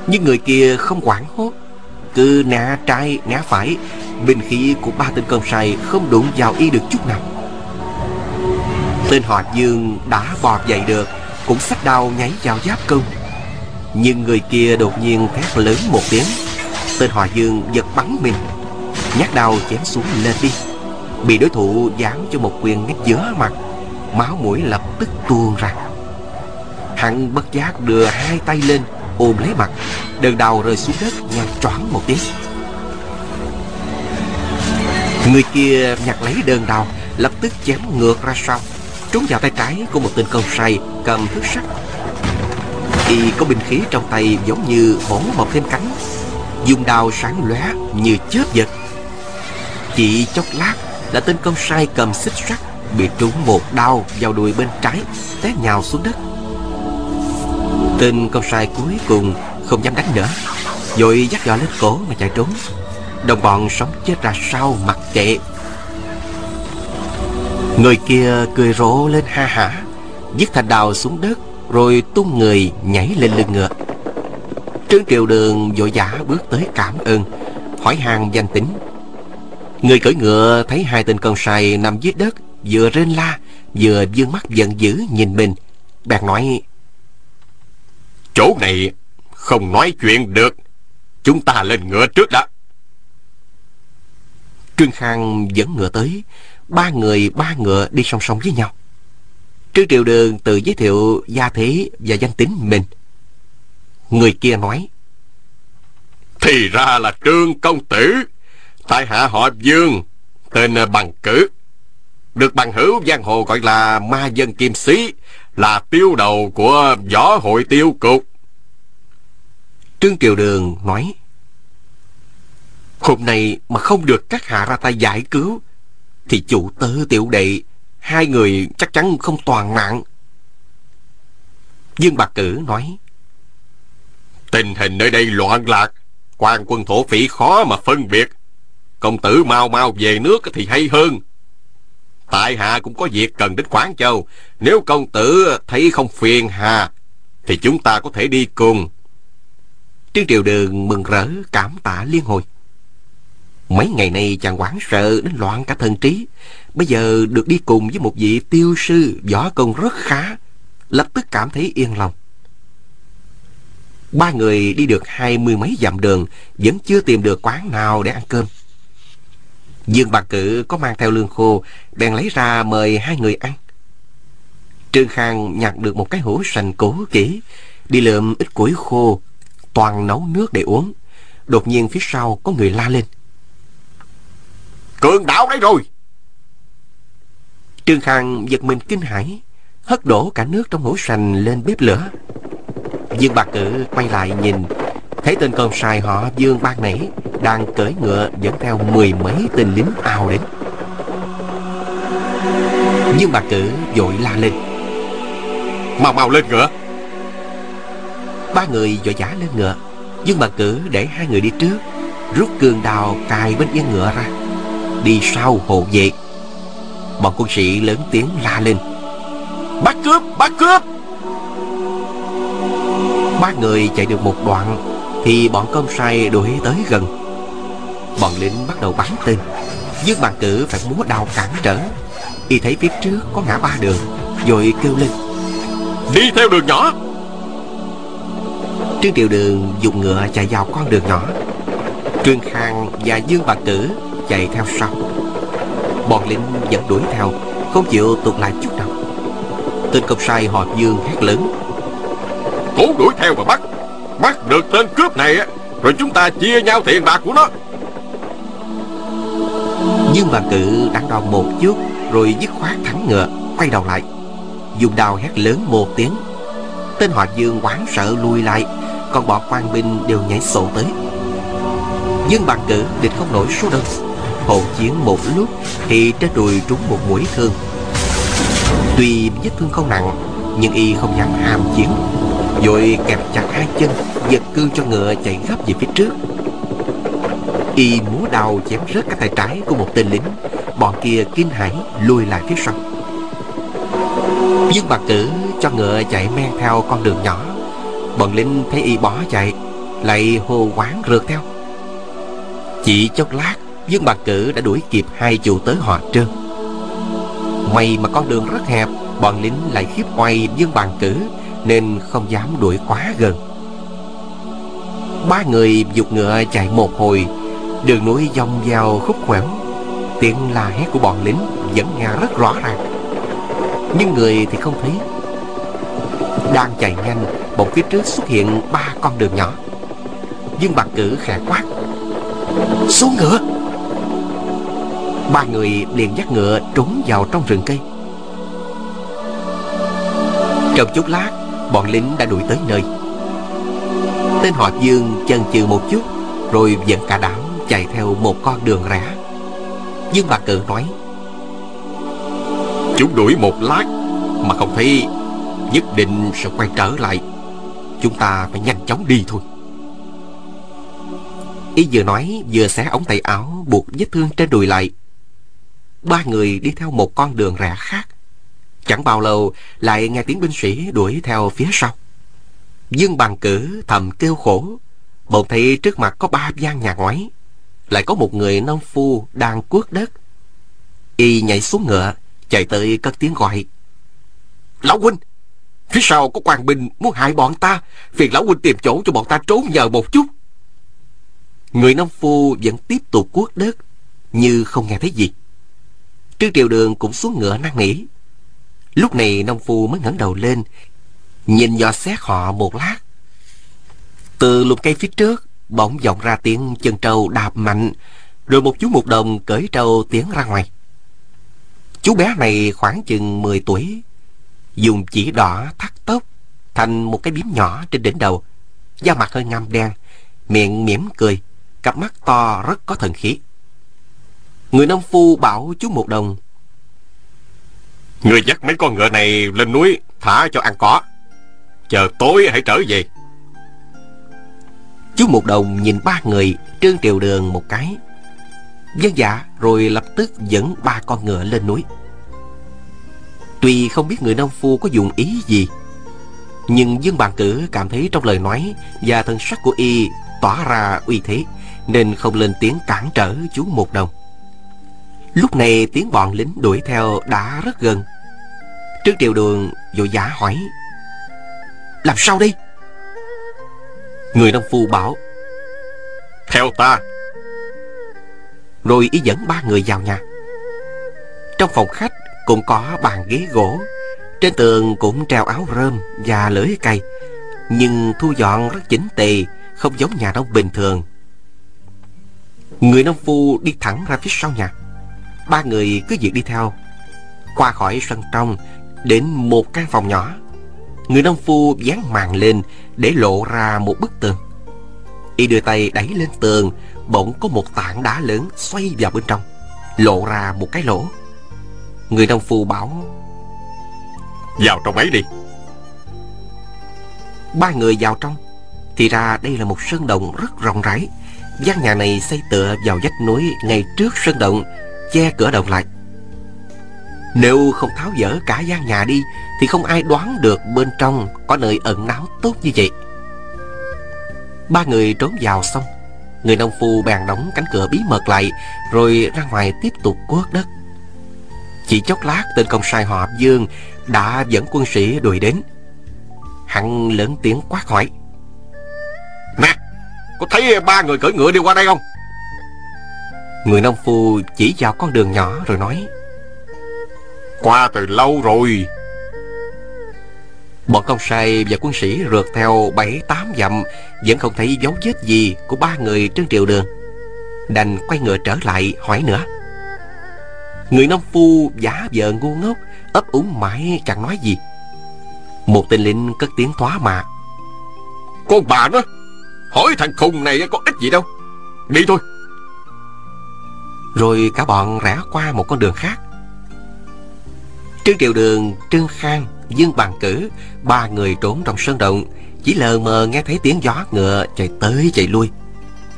Nhưng người kia không quản hốt, Cứ nã trái nã phải. Binh khí của ba tên công sai Không đụng vào y được chút nào. Tên họ Dương đã bò dậy được, Cũng sách đao nháy vào giáp công. Nhưng người kia đột nhiên thét lớn một tiếng Tên họ Dương giật bắn mình. Nhát đau chém xuống lên đi. Bị đối thủ giáng cho một quyền ngay giữa mặt, Máu mũi lập tức tuôn ra. Hắn bất giác đưa hai tay lên, Ôm lấy mặt Đơn đầu rơi xuống đất nhăn choáng một tiếng. Người kia nhặt lấy đơn đào, Lập tức chém ngược ra sau trúng vào tay trái của một tên công say cầm thước sắt. Y có binh khí trong tay giống như hổ mọc thêm cánh dùng đao sáng lóe như chớp giật. Chỉ chốc lát, là tên công sai cầm xích sắt Bị trúng một đau vào đùi bên trái, Té nhào xuống đất. Tên công sai cuối cùng Không dám đánh nữa, vội dắt giò lên cổ mà chạy trốn. Đồng bọn sống chết ra sau mặc kệ. Người kia cười rộ lên ha hả Dứt thành đào xuống đất, Rồi tung người nhảy lên lưng ngựa. Trương Triều Đường vội vã bước tới cảm ơn Hỏi hàng danh tính. Người cưỡi ngựa thấy hai tên con sai nằm dưới đất Vừa rên la Vừa dương mắt giận dữ nhìn mình. Bèn nói Chỗ này không nói chuyện được. Chúng ta lên ngựa trước đã. Trương Khang dẫn ngựa tới. Ba người ba ngựa đi song song với nhau. Trương Triều Đường tự giới thiệu gia thế và danh tính mình Người kia nói Thì ra là Trương Công Tử. Tại hạ họ Dương Tên Bằng Cử. Được bằng hữu giang hồ gọi là Ma Dân Kim Sĩ Là tiêu đầu của võ hội tiêu cục. Trương Triều Đường nói Hôm nay mà không được các hạ ra tay giải cứu Thì chủ tớ tiểu đệ Hai người chắc chắn không toàn mạng. Dương Bạc Cử nói Tình hình nơi đây loạn lạc. Quan quân thổ phỉ khó mà phân biệt. Công tử mau mau về nước thì hay hơn. Tại hạ cũng có việc cần đến Quán Châu. Nếu công tử thấy không phiền hà, Thì chúng ta có thể đi cùng. Trương Triều Đường mừng rỡ, cảm tạ liên hồi. Mấy ngày nay chàng quán sợ đến loạn cả thần trí. Bây giờ được đi cùng với một vị tiêu sư võ công rất khá, Lập tức cảm thấy yên lòng. Ba người đi được hai mươi mấy dặm đường, Vẫn chưa tìm được quán nào để ăn cơm. Dương Bạc Cử có mang theo lương khô, Bèn lấy ra mời hai người ăn. Trương Khang nhặt được một cái hũ sành cố kỹ, Đi lượm ít củi khô, Toàn nấu nước để uống. Đột nhiên phía sau có người la lên. Cường đạo đấy rồi! Trương Khang giật mình kinh hãi, Hất đổ cả nước trong hũ sành lên bếp lửa. Dương Bạc Cử quay lại nhìn Thấy tên con sai họ Dương ban nãy Đang cưỡi ngựa dẫn theo mười mấy tên lính ào đến. Dương Bạc Cử vội la lên. Mau mau lên ngựa. Ba người vội vã lên ngựa. Dương Bạc Cử để hai người đi trước Rút cương đào cài bên yên ngựa ra Đi sau hộ vệ. Bọn quân sĩ lớn tiếng la lên. Bắt cướp bắt cướp Ba người chạy được một đoạn Thì bọn công sai đuổi tới gần. Bọn lính bắt đầu bắn tên. Dương bàn cử phải múa đào cản trở. Y thấy phía trước có ngã ba đường Rồi kêu lên. Đi theo đường nhỏ. Trương Triều Đường dùng ngựa chạy vào con đường nhỏ. Trương Khang và Dương Bạc Cử chạy theo sau. Bọn lính vẫn đuổi theo Không chịu tụt lại chút nào. Tên công sai họ Dương hét lớn Cố đuổi theo và bắt. Bắt được tên cướp này Rồi chúng ta chia nhau tiền bạc của nó. Nhưng bà cự đắn đo một chút, Rồi dứt khoát thắng ngựa, Quay đầu lại. Dùng đao hét lớn một tiếng. Tên họ Dương quán sợ lui lại, Còn bọn quan binh đều nhảy sổ tới. Dương Bạc Cử địch không nổi số đông Hồn chiến một lúc Thì trên đùi trúng một mũi thương. Tuy vết thương không nặng, Nhưng y không dám ham chiến. Rồi kẹp chặt hai chân, Giật cương cho ngựa chạy gấp về phía trước. Y múa đào chém rớt cái tay trái của một tên lính. Bọn kia kinh hãi lùi lại phía sau. Dương bà Cử cho ngựa chạy men theo con đường nhỏ. Bọn lính thấy y bỏ chạy, Lại hô quán rượt theo. Chỉ chốc lát Dương bà Cử đã đuổi kịp hai chủ tớ họ trơn. May mà con đường rất hẹp, Bọn lính lại khiếp oai Dương bàn Cử nên không dám đuổi quá gần. Ba người dục ngựa chạy một hồi, Đường núi dông vào khúc khuỷu Tiếng la hét của bọn lính Vẫn nghe rất rõ ràng. Nhưng người thì không thấy. Đang chạy nhanh Bỗng phía trước xuất hiện ba con đường nhỏ. Dương Bạc Cử khẽ quát, Xuống ngựa! Ba người liền dắt ngựa trốn vào trong rừng cây. Trong chút lát Bọn lính đã đuổi tới nơi. Tên họ Dương chần chừ một chút Rồi dẫn cả đám chạy theo một con đường rẽ. Dương Bạc Cự nói Chúng đuổi một lát Mà không thấy Nhất định sẽ quay trở lại. Chúng ta phải nhanh chóng đi thôi. Y vừa nói vừa xé ống tay áo Buộc vết thương trên đùi lại. Ba người đi theo một con đường rẽ khác Chẳng bao lâu Lại nghe tiếng binh sĩ đuổi theo phía sau. Dương bằng cử thầm kêu khổ, Bỗng thấy trước mặt có ba gian nhà ngoái, Lại có một người nông phu đang cuốc đất. Y nhảy xuống ngựa, Chạy tới cất tiếng gọi. Lão huynh, Phía sau có quan binh muốn hại bọn ta, Phiền lão huynh tìm chỗ cho bọn ta trốn nhờ một chút. Người nông phu vẫn tiếp tục cuốc đất, Như không nghe thấy gì. Trương Triều Đường cũng xuống ngựa năn nỉ. Lúc này nông phu mới ngẩng đầu lên, Nhìn dò xét họ một lát. Từ lùm cây phía trước, Bỗng vọng ra tiếng chân trâu đạp mạnh, Rồi một chú một đồng cởi trâu tiến ra ngoài. Chú bé này khoảng chừng 10 tuổi, Dùng chỉ đỏ thắt tóc, Thành một cái bím nhỏ trên đỉnh đầu, Da mặt hơi ngăm đen, Miệng mỉm cười, Cặp mắt to rất có thần khí. Người nông phu bảo chú một đồng Người dắt mấy con ngựa này lên núi Thả cho ăn cỏ. Chờ tối hãy trở về. Chú một đồng nhìn ba người Trương Triều Đường một cái. Dân dạ rồi lập tức dẫn ba con ngựa lên núi. Tuy không biết người nông phu có dùng ý gì, Nhưng Dương Bàn Cử cảm thấy trong lời nói Và thân sắc của y tỏa ra uy thế, Nên không lên tiếng cản trở chú một đồng. Lúc này tiếng bọn lính đuổi theo đã rất gần. Trương Triều Đường vội giả hỏi Làm sao đi Người nông phu bảo Theo ta. Rồi ý dẫn ba người vào nhà. Trong phòng khách cũng có bàn ghế gỗ Trên tường cũng treo áo rơm và lưỡi cây Nhưng thu dọn rất chỉnh tề Không giống nhà nông bình thường. Người nông phu đi thẳng ra phía sau nhà Ba người cứ việc đi theo Qua khỏi sân trong Đến một căn phòng nhỏ. Người nông phu dán màn lên Để lộ ra một bức tường. Y đưa tay đẩy lên tường Bỗng có một tảng đá lớn xoay vào bên trong Lộ ra một cái lỗ. Người nông phu bảo Vào trong ấy đi. Ba người vào trong Thì ra đây là một sơn động rất rộng rãi. Gian nhà này xây tựa vào vách núi Ngay trước sơn động Che cửa động lại. Nếu không tháo dỡ cả gian nhà đi, Thì không ai đoán được bên trong Có nơi ẩn náu tốt như vậy. Ba người trốn vào xong, Người nông phu bèn đóng cánh cửa bí mật lại, Rồi ra ngoài tiếp tục cuốc đất. Chỉ chốc lát, tên công sai họ Dương Đã dẫn quân sĩ đuổi đến. Hắn lớn tiếng quát hỏi, Nè, Có thấy ba người cưỡi ngựa đi qua đây không? Người nông phu chỉ vào con đường nhỏ rồi nói Qua từ lâu rồi. Bọn công sai và quân sĩ rượt theo bảy tám dặm Vẫn không thấy dấu vết gì của ba người trên triều đường. Đành quay ngựa trở lại hỏi nữa. Người nông phu giả vờ ngu ngốc ấp úng mãi chẳng nói gì. Một tên lính cất tiếng thoá mà Con bà nó Hỏi thằng khùng này có ích gì đâu. Đi thôi rồi cả bọn rẽ qua một con đường khác. Trương Triệu Đường, Trương Khang, Dương Bàn Cử Ba người trốn trong sơn động Chỉ lờ mờ nghe thấy tiếng gió ngựa chạy tới chạy lui.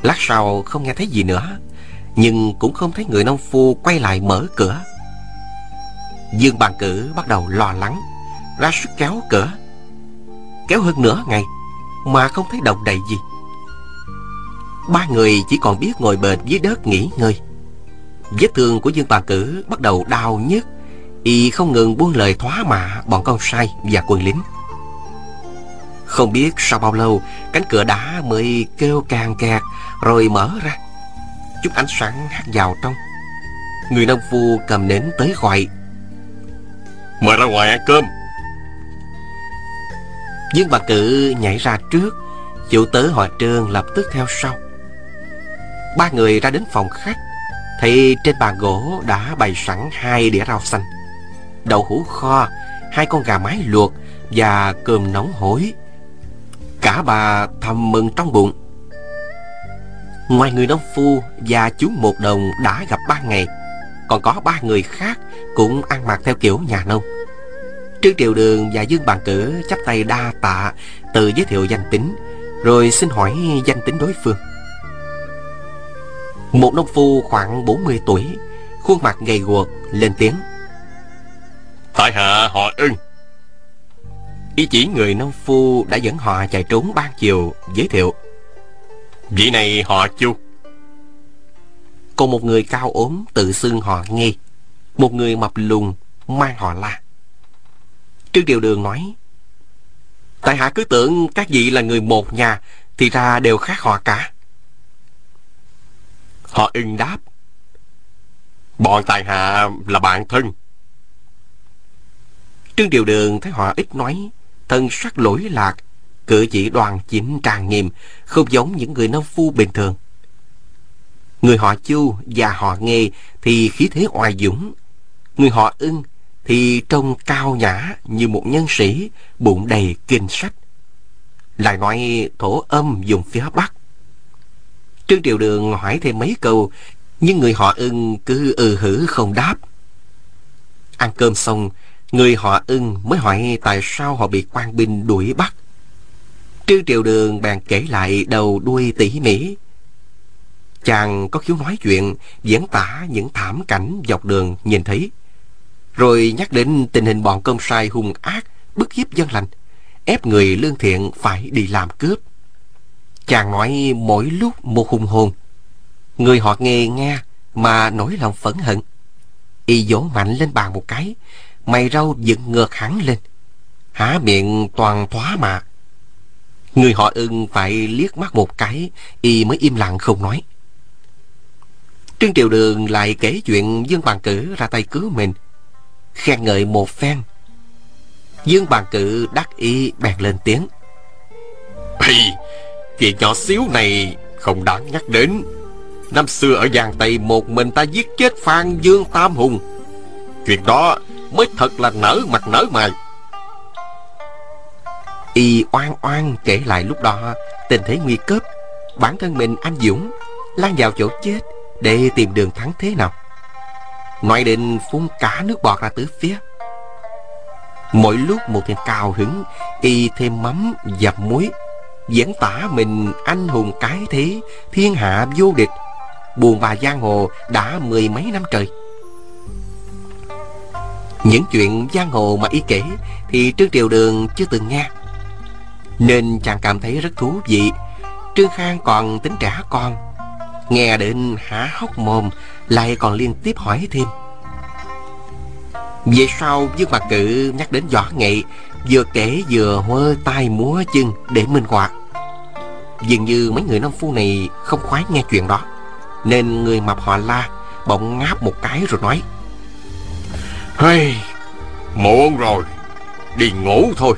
Lát sau không nghe thấy gì nữa nhưng cũng không thấy người nông phu quay lại mở cửa. Dương bàn cử bắt đầu lo lắng Ra sức kéo cửa. Kéo hơn nửa ngày Mà không thấy động đậy gì. Ba người chỉ còn biết ngồi bệt dưới đất nghỉ ngơi. Vết thương của Dương bàn cử bắt đầu đau nhức. Y không ngừng buông lời thoá mạ bọn con sai và quân lính. Không biết sau bao lâu Cánh cửa đá mới kêu càng kẹt Rồi mở ra. Chút ánh sáng hắt vào trong. Người nông phu cầm nến tới gọi. Mời ra ngoài ăn cơm. Dương bà cử nhảy ra trước. Chủ tớ họ trương lập tức theo sau. Ba người ra đến phòng khách Thấy trên bàn gỗ đã bày sẵn hai đĩa rau xanh, Đậu hũ kho, Hai con gà mái luộc Và cơm nóng hổi. Cả bà thầm mừng trong bụng. Ngoài người nông phu và chú một đồng đã gặp ba ngày, Còn có ba người khác Cũng ăn mặc theo kiểu nhà nông. Trương Triều Đường và Dương Bàn Cử chắp tay đa tạ, Tự giới thiệu danh tính, Rồi xin hỏi danh tính đối phương. Một nông phu khoảng 40 tuổi Khuôn mặt gầy guộc lên tiếng. Tại hạ họ ưng. Y chỉ người nông phu đã dẫn họ chạy trốn ban chiều Giới thiệu. Vị này họ chu. Còn một người cao ốm tự xưng họ nghe Một người mập lùn mang họ la. Trương Điều Đường nói Tại hạ cứ tưởng các vị là người một nhà Thì ra đều khác họ cả Họ ưng đáp. Bọn tài hạ là bạn thân. Trương Điều Đường thấy họ ít nói, Thân sắc lỗi lạc, Cử chỉ đoàn chỉnh tràn nghiêm, Không giống những người nông phu bình thường. Người họ Chu và họ nghề Thì khí thế oai dũng. Người họ ưng Thì trông cao nhã như một nhân sĩ, Bụng đầy kinh sách. Lại nói thổ âm dùng phía Bắc. Trương Triều Đường hỏi thêm mấy câu, Nhưng người họ ưng cứ ừ hử không đáp. Ăn cơm xong, Người họ ưng mới hỏi tại sao họ bị quan binh đuổi bắt. Trương Triều Đường bèn kể lại đầu đuôi tỉ mỉ. Chàng có khiếu nói chuyện, Diễn tả những thảm cảnh dọc đường nhìn thấy, Rồi nhắc đến tình hình bọn công sai hung ác, Bức hiếp dân lành, Ép người lương thiện phải đi làm cướp. Chàng nói mỗi lúc một hùng hồn. Người họ nghe nghe Mà nổi lòng phẫn hận. Y vỗ mạnh lên bàn một cái Mày râu dựng ngược hẳn lên. Há miệng toàn thoá mà. Người họ ưng phải liếc mắt một cái Y mới im lặng không nói. Trương Triều Đường lại kể chuyện Dương Bàn Cử ra tay cứu mình. Khen ngợi một phen. Dương Bàn Cử đắc ý bèn lên tiếng. Ê, Chuyện nhỏ xíu này không đáng nhắc đến. Năm xưa ở Giang Tây, một mình ta giết chết Phan Dương Tam Hùng. Chuyện đó mới thật là nở mặt nở mày. Y oan oan kể lại lúc đó, Tình thế nguy cấp, Bản thân mình anh Dũng Lan vào chỗ chết Để tìm đường thắng thế nào. Ngoại định phun cả nước bọt ra tứ phía. Mỗi lúc một thêm cao hứng, Y thêm mắm dập muối. Diễn tả mình anh hùng cái thế, Thiên hạ vô địch. Buồn bà giang hồ đã mười mấy năm trời. Những chuyện giang hồ mà y kể Thì Trương Triều Đường chưa từng nghe. Nên chàng cảm thấy rất thú vị. Trương Khang còn tính trẻ con. Nghe đến há hốc mồm, Lại còn liên tiếp hỏi thêm. Về sau, Dương Mặt Cự nhắc đến võ nghệ Vừa kể vừa hơ tay múa chân để minh họa. Dường như mấy người nông phu này không khoái nghe chuyện đó Nên người mập họ la Bỗng ngáp một cái rồi nói Hey, Muộn rồi Đi ngủ thôi.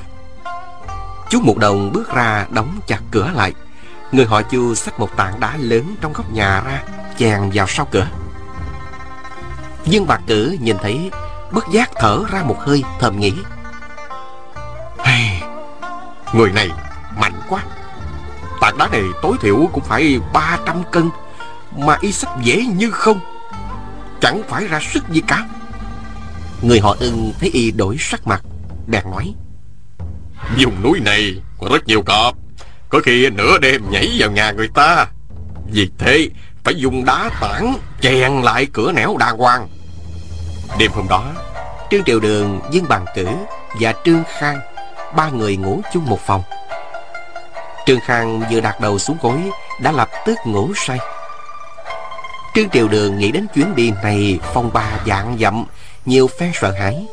Chú một đồng bước ra đóng chặt cửa lại. Người họ chu xách một tảng đá lớn trong góc nhà ra Chèn vào sau cửa. Dương Bạc Cử nhìn thấy Bất giác thở ra một hơi thầm nghĩ Người này mạnh quá. Tảng đá này tối thiểu cũng phải 300 cân Mà y sách dễ như không. Chẳng phải ra sức gì cả. Người họ ưng thấy y đổi sắc mặt Bèn nói Vùng núi này có rất nhiều cọp Có khi nửa đêm nhảy vào nhà người ta. Vì thế phải dùng đá tảng Chèn lại cửa nẻo đa hoàng. Đêm hôm đó Trương Triều Đường, Dương Bàn Cử Và Trương Khang Ba người ngủ chung một phòng. Trương Khang vừa đặt đầu xuống gối, Đã lập tức ngủ say. Trương Triều Đường nghĩ đến chuyến đi này Phong ba dạng dặm, Nhiều phen sợ hãi.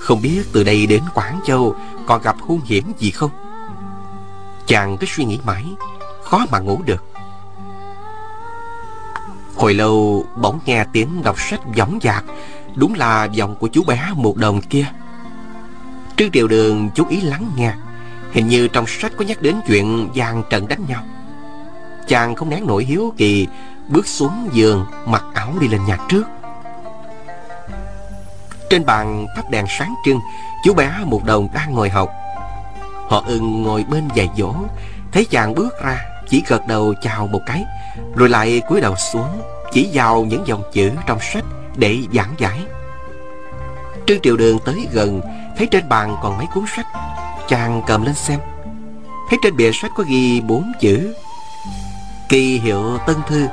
Không biết từ đây đến Quảng Châu Còn gặp hung hiểm gì không? Chàng cứ suy nghĩ mãi, Khó mà ngủ được. Hồi lâu bỗng nghe tiếng đọc sách dõng dạc Đúng là giọng của chú bé một đồng kia. Trương Triều Đường chú ý lắng nghe. Hình như trong sách có nhắc đến chuyện giang trần đánh nhau. Chàng không nén nổi hiếu kỳ, Bước xuống giường, Mặc áo đi lên nhà trước. Trên bàn thắp đèn sáng trưng, Chú bé một đồng đang ngồi học. Họ ưng ngồi bên giày dỗ Thấy chàng bước ra, Chỉ gật đầu chào một cái, Rồi lại cúi đầu xuống, Chỉ vào những dòng chữ trong sách để giảng giải. Trương Triều Đường tới gần Thấy trên bàn còn mấy cuốn sách Chàng cầm lên xem Thấy trên bìa sách có ghi bốn chữ Kỳ hiệu Tân Thư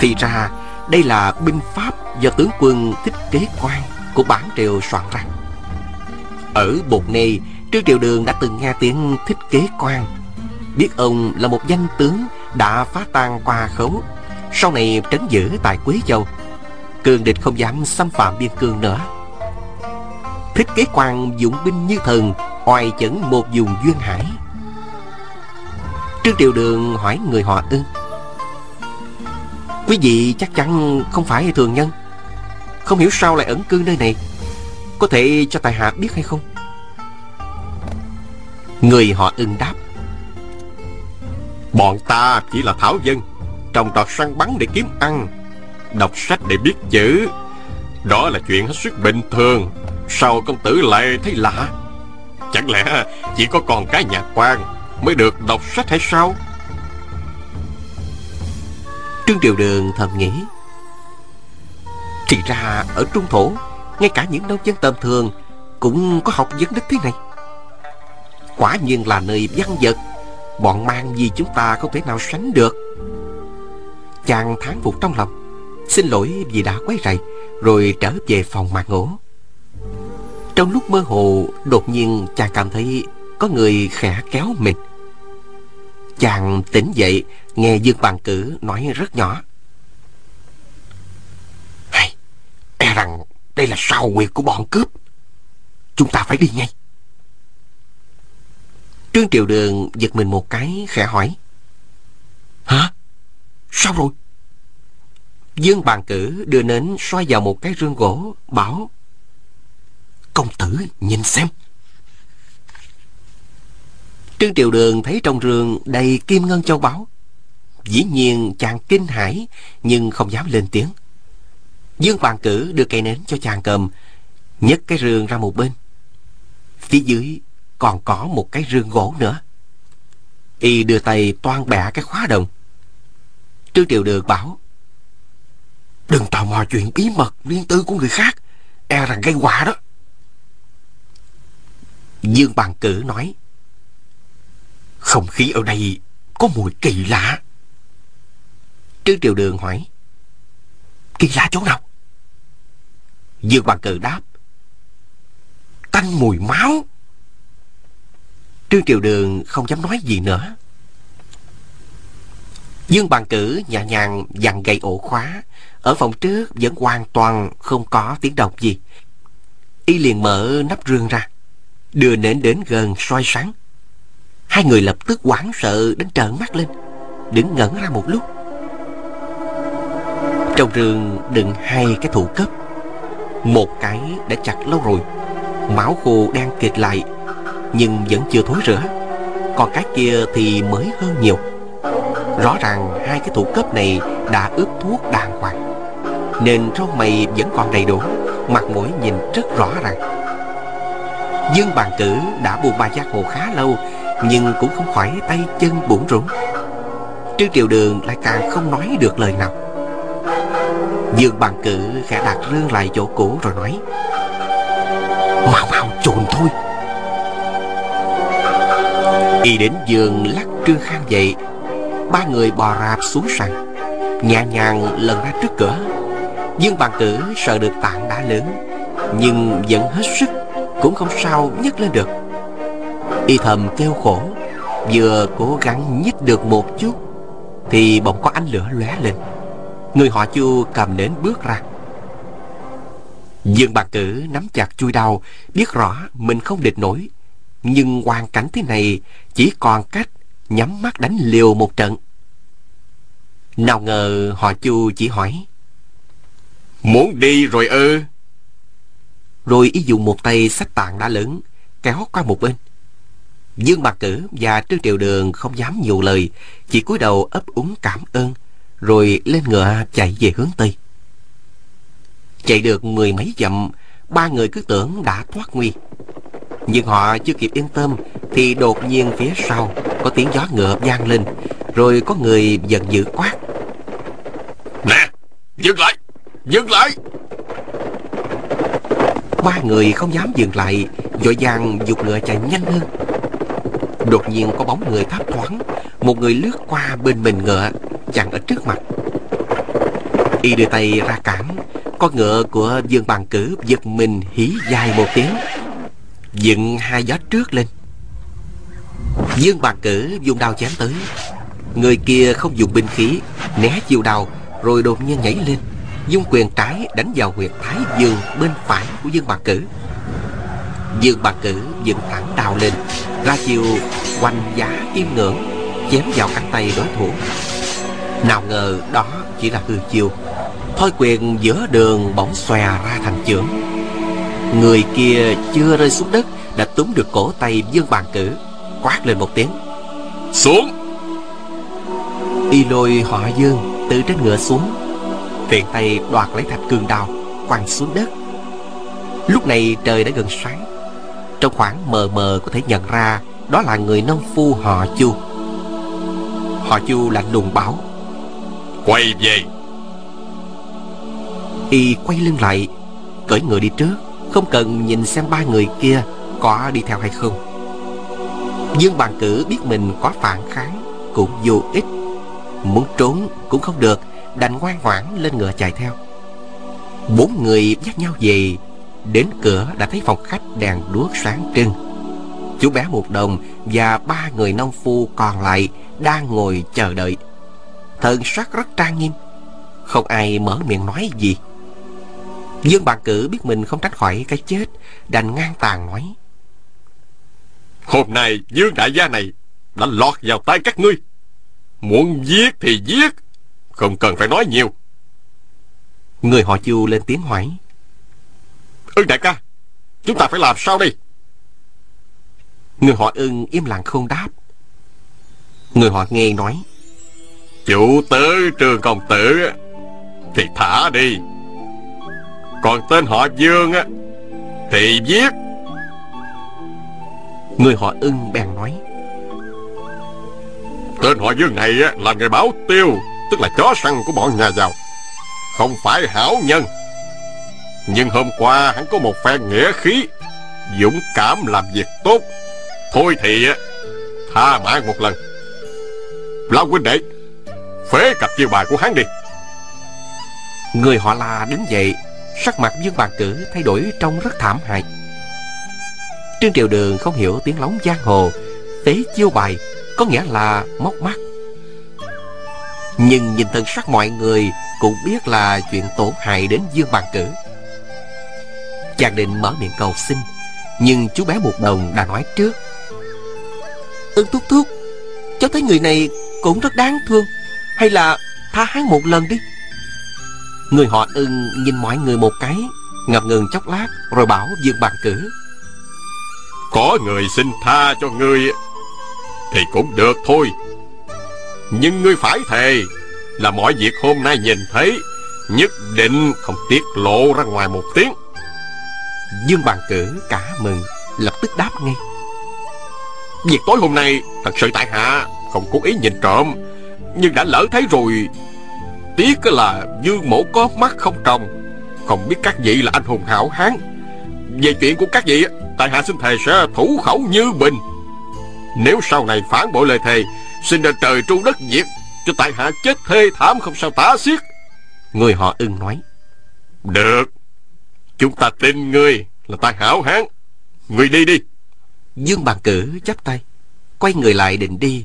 Thì ra đây là binh pháp do tướng quân Thích Kế Quan của bản triều soạn ra. Ở Bột Nê, Trương Triều Đường đã từng nghe tiếng Thích Kế Quan. Biết ông là một danh tướng đã phá tan qua khấu, sau này trấn giữ tại Quế Châu. Cường địch không dám xâm phạm biên cương nữa. Thích Kế Quan dụng binh như thần, oai chấn một vùng duyên hải. Trương Triều Đường hỏi người họ ưng Quý vị chắc chắn không phải thường nhân. Không hiểu sao lại ẩn cư nơi này. Có thể cho tài hạ biết hay không? Người họ ưng đáp Bọn ta chỉ là thảo dân Trồng trọt săn bắn để kiếm ăn Đọc sách để biết chữ. Đó là chuyện hết sức bình thường. Sao công tử lại thấy lạ? Chẳng lẽ chỉ có con cái nhà quan Mới được đọc sách hay sao? Trương Triều Đường thầm nghĩ. Thì ra ở Trung Thổ, Ngay cả những nông dân tầm thường Cũng có học vấn đức thế này. Quả nhiên là nơi văn vật, Bọn mang gì chúng ta không thể nào sánh được. Chàng thán phục trong lòng, Xin lỗi vì đã quấy rầy, Rồi trở về phòng mà ngủ. Trong lúc mơ hồ Đột nhiên chàng cảm thấy Có người khẽ kéo mình. Chàng tỉnh dậy Nghe Dương Bàn Cử nói rất nhỏ. Hey, E rằng đây là sao quyệt của bọn cướp. Chúng ta phải đi ngay. Trương Triều Đường giật mình một cái khẽ hỏi. Hả? Sao rồi? Dương Bàn Cử đưa nến soi vào một cái rương gỗ Bảo Công tử nhìn xem. Trương Triều Đường thấy trong rương đầy kim ngân châu báu. Dĩ nhiên chàng kinh hãi, Nhưng không dám lên tiếng. Dương Hoàng Cử đưa cây nến cho chàng cầm, nhấc cái rương ra một bên. Phía dưới còn có một cái rương gỗ nữa. Y đưa tay toan bẻ cái khóa đồng. Trương Triều Đường bảo, Đừng tò mò chuyện bí mật riêng tư của người khác. E rằng gây họa đó. Dương Bàn Cử nói, Không khí ở đây có mùi kỳ lạ. Trương Triều Đường hỏi, Kỳ lạ chỗ nào? Dương Bàn Cử đáp, Tanh mùi máu. Trương Triều Đường không dám nói gì nữa. Dương Bàn Cử nhẹ nhàng dằn gậy ổ khóa, Ở phòng trước vẫn hoàn toàn không có tiếng động gì. Y liền mở nắp rương ra. Đưa nến đến gần soi sáng. Hai người lập tức hoảng sợ đến trợn mắt lên, Đứng ngẩn ra một lúc. Trong rương đựng hai cái thủ cấp. Một cái đã chặt lâu rồi, Máu khô đang kịch lại, Nhưng vẫn chưa thối rữa Còn cái kia thì mới hơn nhiều. Rõ ràng hai cái thủ cấp này đã ướp thuốc đàng hoàng, Nên râu mày vẫn còn đầy đủ, Mặt mũi nhìn rất rõ ràng. Dương bàn cử đã buồn ba giác hồ khá lâu, Nhưng cũng không khỏi tay chân bủn rủn. Trương Triều Đường lại càng không nói được lời nào. Dương Bàn cử khẽ đặt rương lại chỗ cũ rồi nói, Mau mau trồn thôi. Y đến giường lắc Trương Khang dậy. Ba người bò rạp xuống sàn, Nhẹ nhàng lần ra trước cửa. Dương Bàn cử sợ được tảng đá lớn, Nhưng vẫn hết sức cũng không sao nhấc lên được. Y thầm kêu khổ, Vừa cố gắng nhích được một chút, Thì bỗng có ánh lửa lóe lên. Người họ chu cầm nến bước ra. Dương bà cử nắm chặt chui đau Biết rõ mình không địch nổi, Nhưng hoàn cảnh thế này Chỉ còn cách nhắm mắt đánh liều một trận. Nào ngờ họ chu chỉ hỏi, Muốn đi rồi ư? Rồi y dùng một tay sách tàn đã lớn, Kéo qua một bên. Dương bạc cử và Trương Triều Đường không dám nhiều lời, Chỉ cúi đầu ấp úng cảm ơn, rồi lên ngựa chạy về hướng Tây. Chạy được mười mấy dặm, Ba người cứ tưởng đã thoát nguy. Nhưng họ chưa kịp yên tâm, Thì đột nhiên phía sau Có tiếng gió ngựa vang lên, Rồi có người giận dữ quát. Nè, dừng lại Dừng lại. Ba người không dám dừng lại, Vội vàng dục ngựa chạy nhanh hơn. Đột nhiên có bóng người thấp thoáng, Một người lướt qua bên mình ngựa, Chặn ở trước mặt. Y đưa tay ra cản, Con ngựa của Dương Bàn Cử giật mình hí dài một tiếng, Dựng hai gió trước lên. Dương Bàn Cử dùng đao chém tới, Người kia không dùng binh khí, Né chiều đầu Rồi đột nhiên nhảy lên. Dung quyền trái đánh vào huyệt thái dương Bên phải của Dương Bàn Cử. Dương Bàn Cử dựng thẳng đao lên Ra chiều quanh giá im ngưỡng Chém vào cánh tay đối thủ. Nào ngờ đó chỉ là hư chiêu. Thôi quyền giữa đường bỗng xòe ra thành chưởng. Người kia chưa rơi xuống đất Đã túm được cổ tay Dương Bàn Cử Quát lên một tiếng. Xuống! Y lôi họ Dương từ trên ngựa xuống Tiện tay đoạt lấy thạch cương đao Quăng xuống đất. Lúc này trời đã gần sáng. Trong khoảng mờ mờ có thể nhận ra Đó là người nông phu họ Chu. Họ Chu lạnh lùng bảo Quay về. Y quay lưng lại Cởi ngựa đi trước Không cần nhìn xem ba người kia Có đi theo hay không. Dương bàn cử biết mình có phản kháng Cũng vô ích. Muốn trốn cũng không được Đành ngoan ngoãn lên ngựa chạy theo. Bốn người dắt nhau về, Đến cửa đã thấy phòng khách đèn đuốc sáng trưng. Chú bé một đồng và ba người nông phu còn lại Đang ngồi chờ đợi. Thần sắc rất trang nghiêm, Không ai mở miệng nói gì. Dương Bàn Cử biết mình không tránh khỏi cái chết, Đành ngang tàn nói. Hôm nay, Dương đại gia này Đã lọt vào tay các ngươi. Muốn giết thì giết không cần phải nói nhiều. Người họ chu lên tiếng hỏi Ưng đại ca Chúng ta phải làm sao đây? Người họ ưng im lặng không đáp. Người họ nghe nói. Chủ tớ trường công tử Thì thả đi. Còn tên họ Dương á Thì giết. Người họ ưng bèn nói. Tên họ Dương này á, là người báo tiêu Tức là chó săn của bọn nhà giàu. Không phải hảo nhân. Nhưng hôm qua hắn có một phen nghĩa khí, Dũng cảm làm việc tốt. Thôi thì, tha mạng một lần. Lão huynh đệ, Phế cặp chiêu bài của hắn đi. Người họ là đứng dậy, Sắc mặt Dương Bàn Cử thay đổi trông rất thảm hại. Trương Triều Đường không hiểu tiếng lóng giang hồ, Tế chiêu bài Có nghĩa là móc mắt. Nhưng nhìn thần sắc mọi người Cũng biết là chuyện tổn hại đến Dương Bàn Cử Chàng định mở miệng cầu xin, Nhưng chú bé một đồng đã nói trước. Ưng thúc thúc, Cháu thấy người này cũng rất đáng thương. Hay là tha hắn một lần đi. Người họ ưng nhìn mọi người một cái, Ngập ngừng chốc lát Rồi bảo Dương Bàn Cử Có người xin tha cho người Thì cũng được thôi. Nhưng ngươi phải thề Là mọi việc hôm nay nhìn thấy Nhất định không tiết lộ ra ngoài một tiếng. Dương Bàn Cử cả mừng Lập tức đáp ngay. Việc tối hôm nay Thật sự tại hạ Không cố ý nhìn trộm Nhưng đã lỡ thấy rồi. Tiếc là Dương mổ có mắt không trồng Không biết các vị là anh hùng hảo hán. Về chuyện của các vị Tại hạ xin thề sẽ thủ khẩu như bình. Nếu sau này phản bội lời thề Xin đền trời tru đất diệt Cho tại hạ chết thê thảm không sao tả xiết. Người họ ưng nói Được Chúng ta tin ngươi là tài hảo hán. Ngươi đi đi. Dương Bàn Cử chắp tay Quay người lại định đi.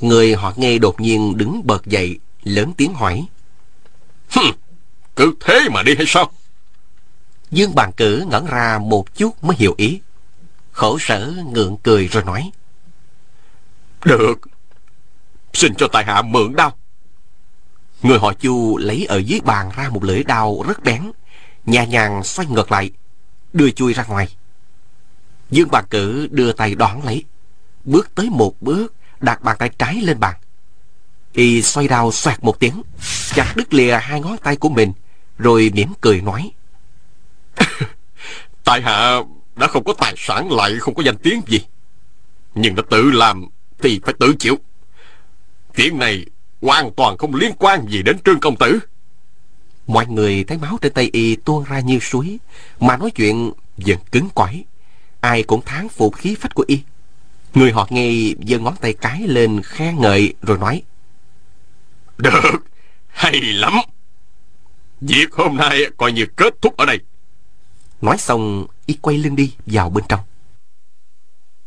Người họ nghe đột nhiên đứng bật dậy Lớn tiếng hỏi Hừm, Cứ thế mà đi hay sao? Dương Bàn Cử ngẩn ra một chút mới hiểu ý. Khổ sở ngượng cười rồi nói Được Xin cho tài hạ mượn đao. Người họ Chu lấy ở dưới bàn ra một lưỡi đao rất bén Nhà nhàng xoay ngược lại, Đưa chui ra ngoài. Dương Bàn Cử đưa tay đón lấy, Bước tới một bước, Đặt bàn tay trái lên bàn. Y xoay đao xoẹt một tiếng, Chặt đứt lìa hai ngón tay của mình, Rồi mỉm cười nói. [LAUGHS] Tại hạ đã không có tài sản lại, không có danh tiếng gì. Nhưng đã tự làm Thì phải tự chịu. Chuyện này hoàn toàn không liên quan gì đến Trương Công Tử. Mọi người thấy máu trên tay y tuôn ra như suối Mà nói chuyện vẫn cứng quỏi Ai cũng thán phục khí phách của y. Người họ nghe giơ ngón tay cái lên khen ngợi rồi nói Được, hay lắm. Việc hôm nay coi như kết thúc ở đây. Nói xong y quay lưng đi vào bên trong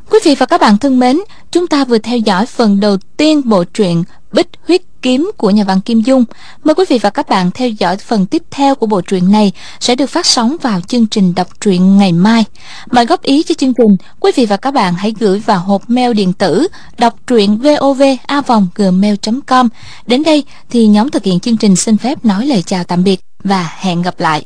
Quý vị và các bạn thân mến, chúng ta vừa theo dõi phần đầu tiên bộ truyện Bích Huyết Kiếm của nhà văn Kim Dung. Mời quý vị và các bạn theo dõi phần tiếp theo của bộ truyện này sẽ được phát sóng vào chương trình đọc truyện ngày mai. Mời góp ý cho chương trình, quý vị và các bạn hãy gửi vào hộp mail điện tử đọc truyện vovavonggmail.com. Đến đây thì nhóm thực hiện chương trình xin phép nói lời chào tạm biệt và hẹn gặp lại.